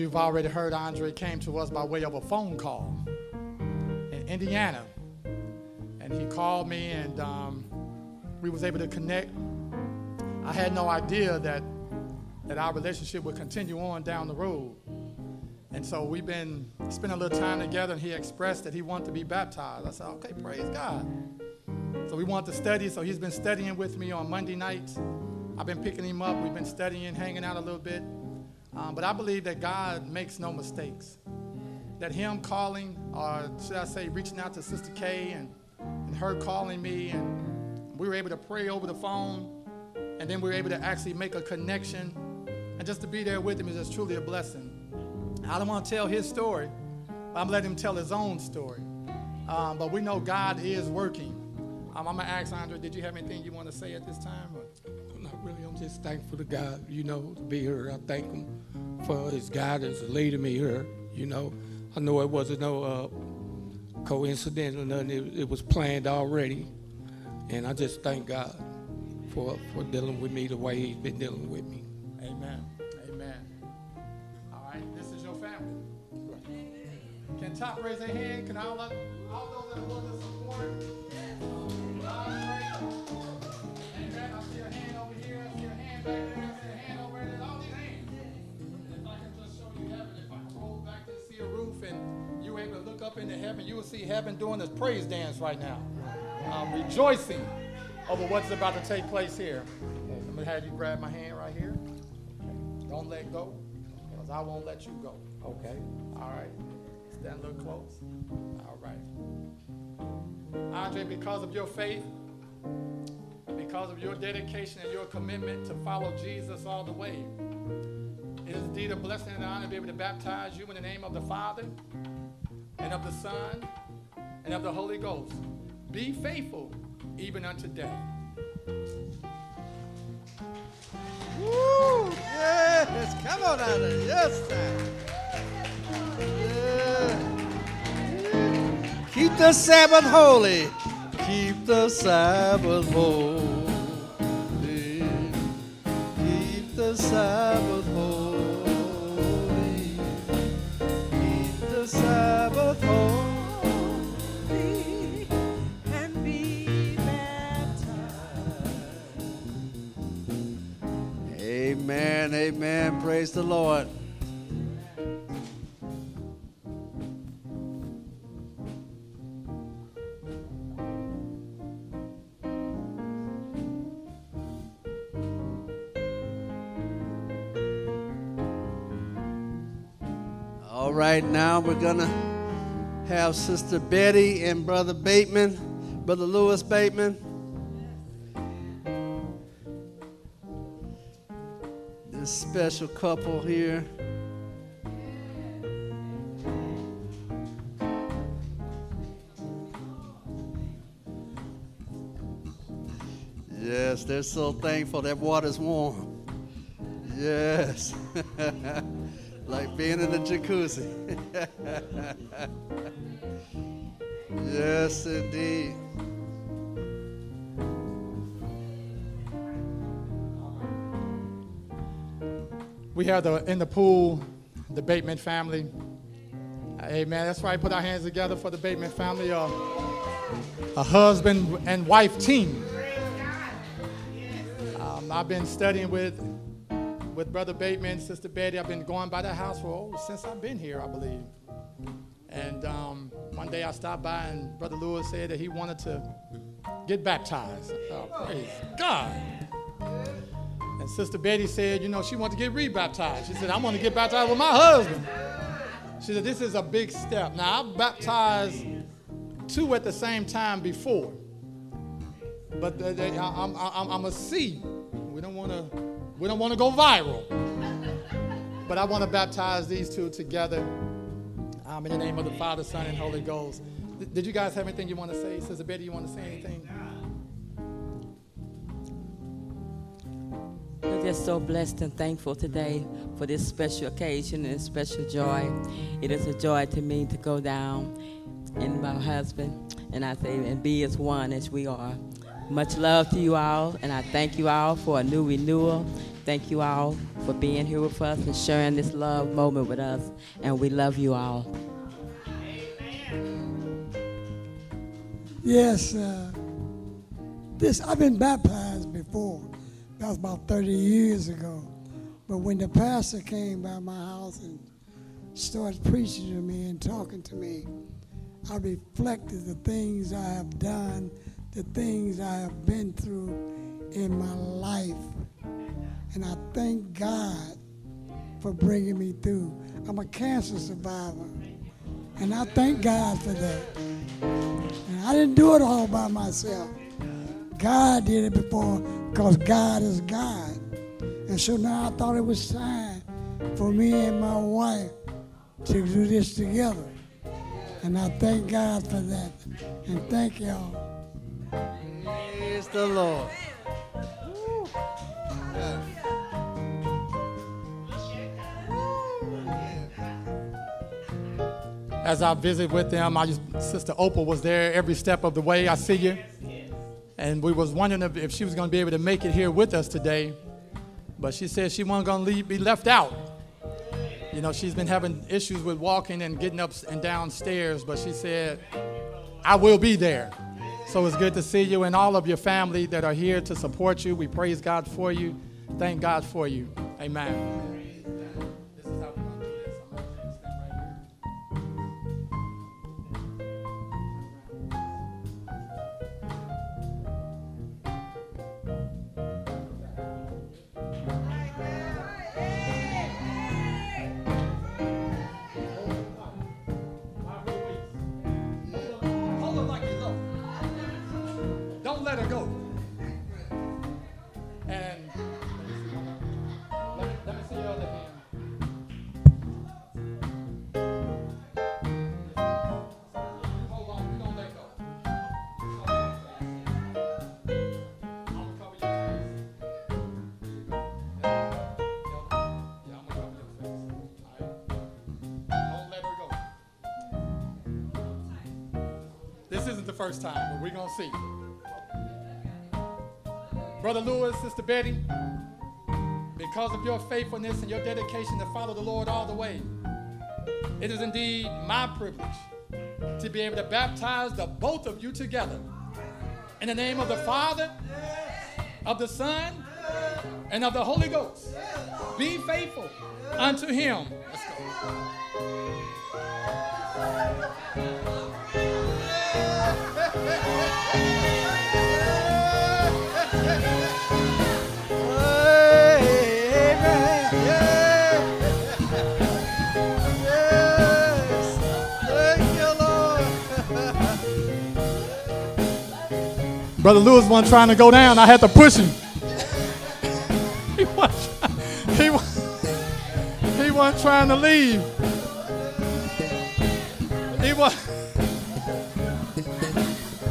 You've already heard, Andre came to us by way of a phone call in Indiana. And he called me and um, we was able to connect. I had no idea that, that our relationship would continue on down the road. And so we've been spending a little time together and he expressed that he wanted to be baptized. I said, okay, praise God. So we want to study, so he's been studying with me on Monday nights. I've been picking him up. We've been studying, hanging out a little bit. Um, but I believe that God makes no mistakes. That Him calling, or should I say, reaching out to Sister Kay and, and her calling me, and we were able to pray over the phone, and then we were able to actually make a connection. And just to be there with Him is just truly a blessing. I don't want to tell his story, but I'm letting him tell his own story. Um, but we know God is working. Um, I'm going to ask Andre, did you have anything you want to say at this time? Just thankful to God, you know, to be here. I thank Him for His guidance, leading me here. You know, I know it wasn't no uh, coincidence or nothing. It, it was planned already, and I just thank God for for dealing with me the way He's been dealing with me. Amen. Amen. All right, this is your family. Can top raise their hand? Can all, of, all those that want to support? Yes. Amen. I see a hand if I can just show you heaven, if I roll back to see a roof and you able to look up into heaven, you will see heaven doing this praise dance right now. Um, rejoicing over what's about to take place here. I'm going to have you grab my hand right here. Don't let go, because I won't let you go. Okay? All right. Stand a little close. All right. Andre, because of your faith, because of your dedication and your commitment to follow Jesus all the way, it is indeed a blessing and an honor to be able to baptize you in the name of the Father and of the Son and of the Holy Ghost. Be faithful even unto death. Woo! Yes, come on out there. Yes. Yeah. Keep the Sabbath holy. Keep the Sabbath holy. The Sabbath holy. Keep the Sabbath holy. and be baptized. Amen. Amen. Praise the Lord. All right, now we're going to have Sister Betty and Brother Bateman, Brother Lewis Bateman. This special couple here. Yes, they're so thankful that water's warm. Yes. like being in the jacuzzi. yes, indeed. We have the in the pool, the Bateman family. Amen. That's right. Put our hands together for the Bateman family. Uh, a husband and wife team. Um, I've been studying with with Brother Bateman, Sister Betty. I've been going by the house for oh, since I've been here, I believe. And um, one day I stopped by and Brother Lewis said that he wanted to get baptized. Oh, praise God. And Sister Betty said, you know, she wanted to get rebaptized. She said, I want to get baptized with my husband. She said, this is a big step. Now, I've baptized two at the same time before. but they, I, I'm, I'm, I'm a C. We don't want to we don't want to go viral. But I want to baptize these two together. Um, in the name of the Father, Son, and Holy Ghost. Th- did you guys have anything you want to say? Sister Betty, you want to say anything? We're just so blessed and thankful today for this special occasion and special joy. It is a joy to me to go down and my husband, and I say, and be as one as we are. Much love to you all, and I thank you all for a new renewal. Thank you all for being here with us and sharing this love moment with us, and we love you all. Yes, uh, this I've been baptized before. That was about 30 years ago. But when the pastor came by my house and started preaching to me and talking to me, I reflected the things I have done, the things I have been through in my life. And I thank God for bringing me through. I'm a cancer survivor. And I thank God for that. And I didn't do it all by myself. God did it before because God is God. And so now I thought it was time for me and my wife to do this together. And I thank God for that. And thank y'all. Praise the Lord. As I visit with them, my sister Opal was there every step of the way. I see you. And we was wondering if, if she was going to be able to make it here with us today. But she said she wasn't going to be left out. You know, she's been having issues with walking and getting up and down stairs, but she said, I will be there. So it's good to see you and all of your family that are here to support you. We praise God for you. Thank God for you. Amen. First time, but we're going to see. Brother Lewis, Sister Betty, because of your faithfulness and your dedication to follow the Lord all the way, it is indeed my privilege to be able to baptize the both of you together. In the name of the Father, of the Son, and of the Holy Ghost. Be faithful unto him. Let's go. Brother Lewis wasn't trying to go down. I had to push him. he, wasn't, he, he wasn't trying to leave. He, was,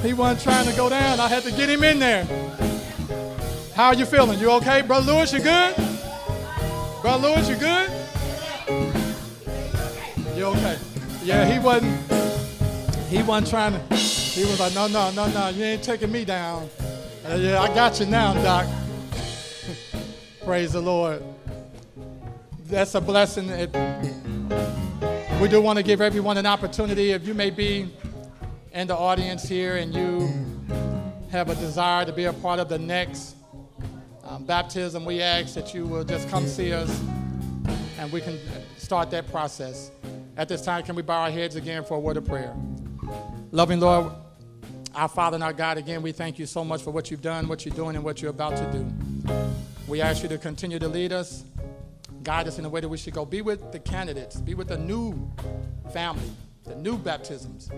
he wasn't trying to go down. I had to get him in there. How are you feeling? You okay? Brother Lewis, you good? Brother Lewis, you good? You okay? Yeah, he wasn't. He wasn't trying to. He was like, no, no, no, no, you ain't taking me down. Uh, yeah, I got you now, Doc. Praise the Lord. That's a blessing. It- we do want to give everyone an opportunity. If you may be in the audience here and you have a desire to be a part of the next um, baptism, we ask that you will just come see us and we can start that process. At this time, can we bow our heads again for a word of prayer? Loving Lord, our Father and our God, again, we thank you so much for what you've done, what you're doing, and what you're about to do. We ask you to continue to lead us, guide us in the way that we should go. Be with the candidates, be with the new family, the new baptisms,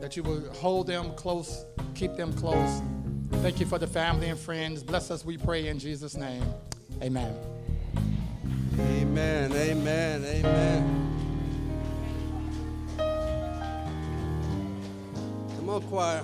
that you will hold them close, keep them close, Thank you for the family and friends. Bless us, we pray in Jesus' name. Amen. Amen, amen, amen. Come on, choir.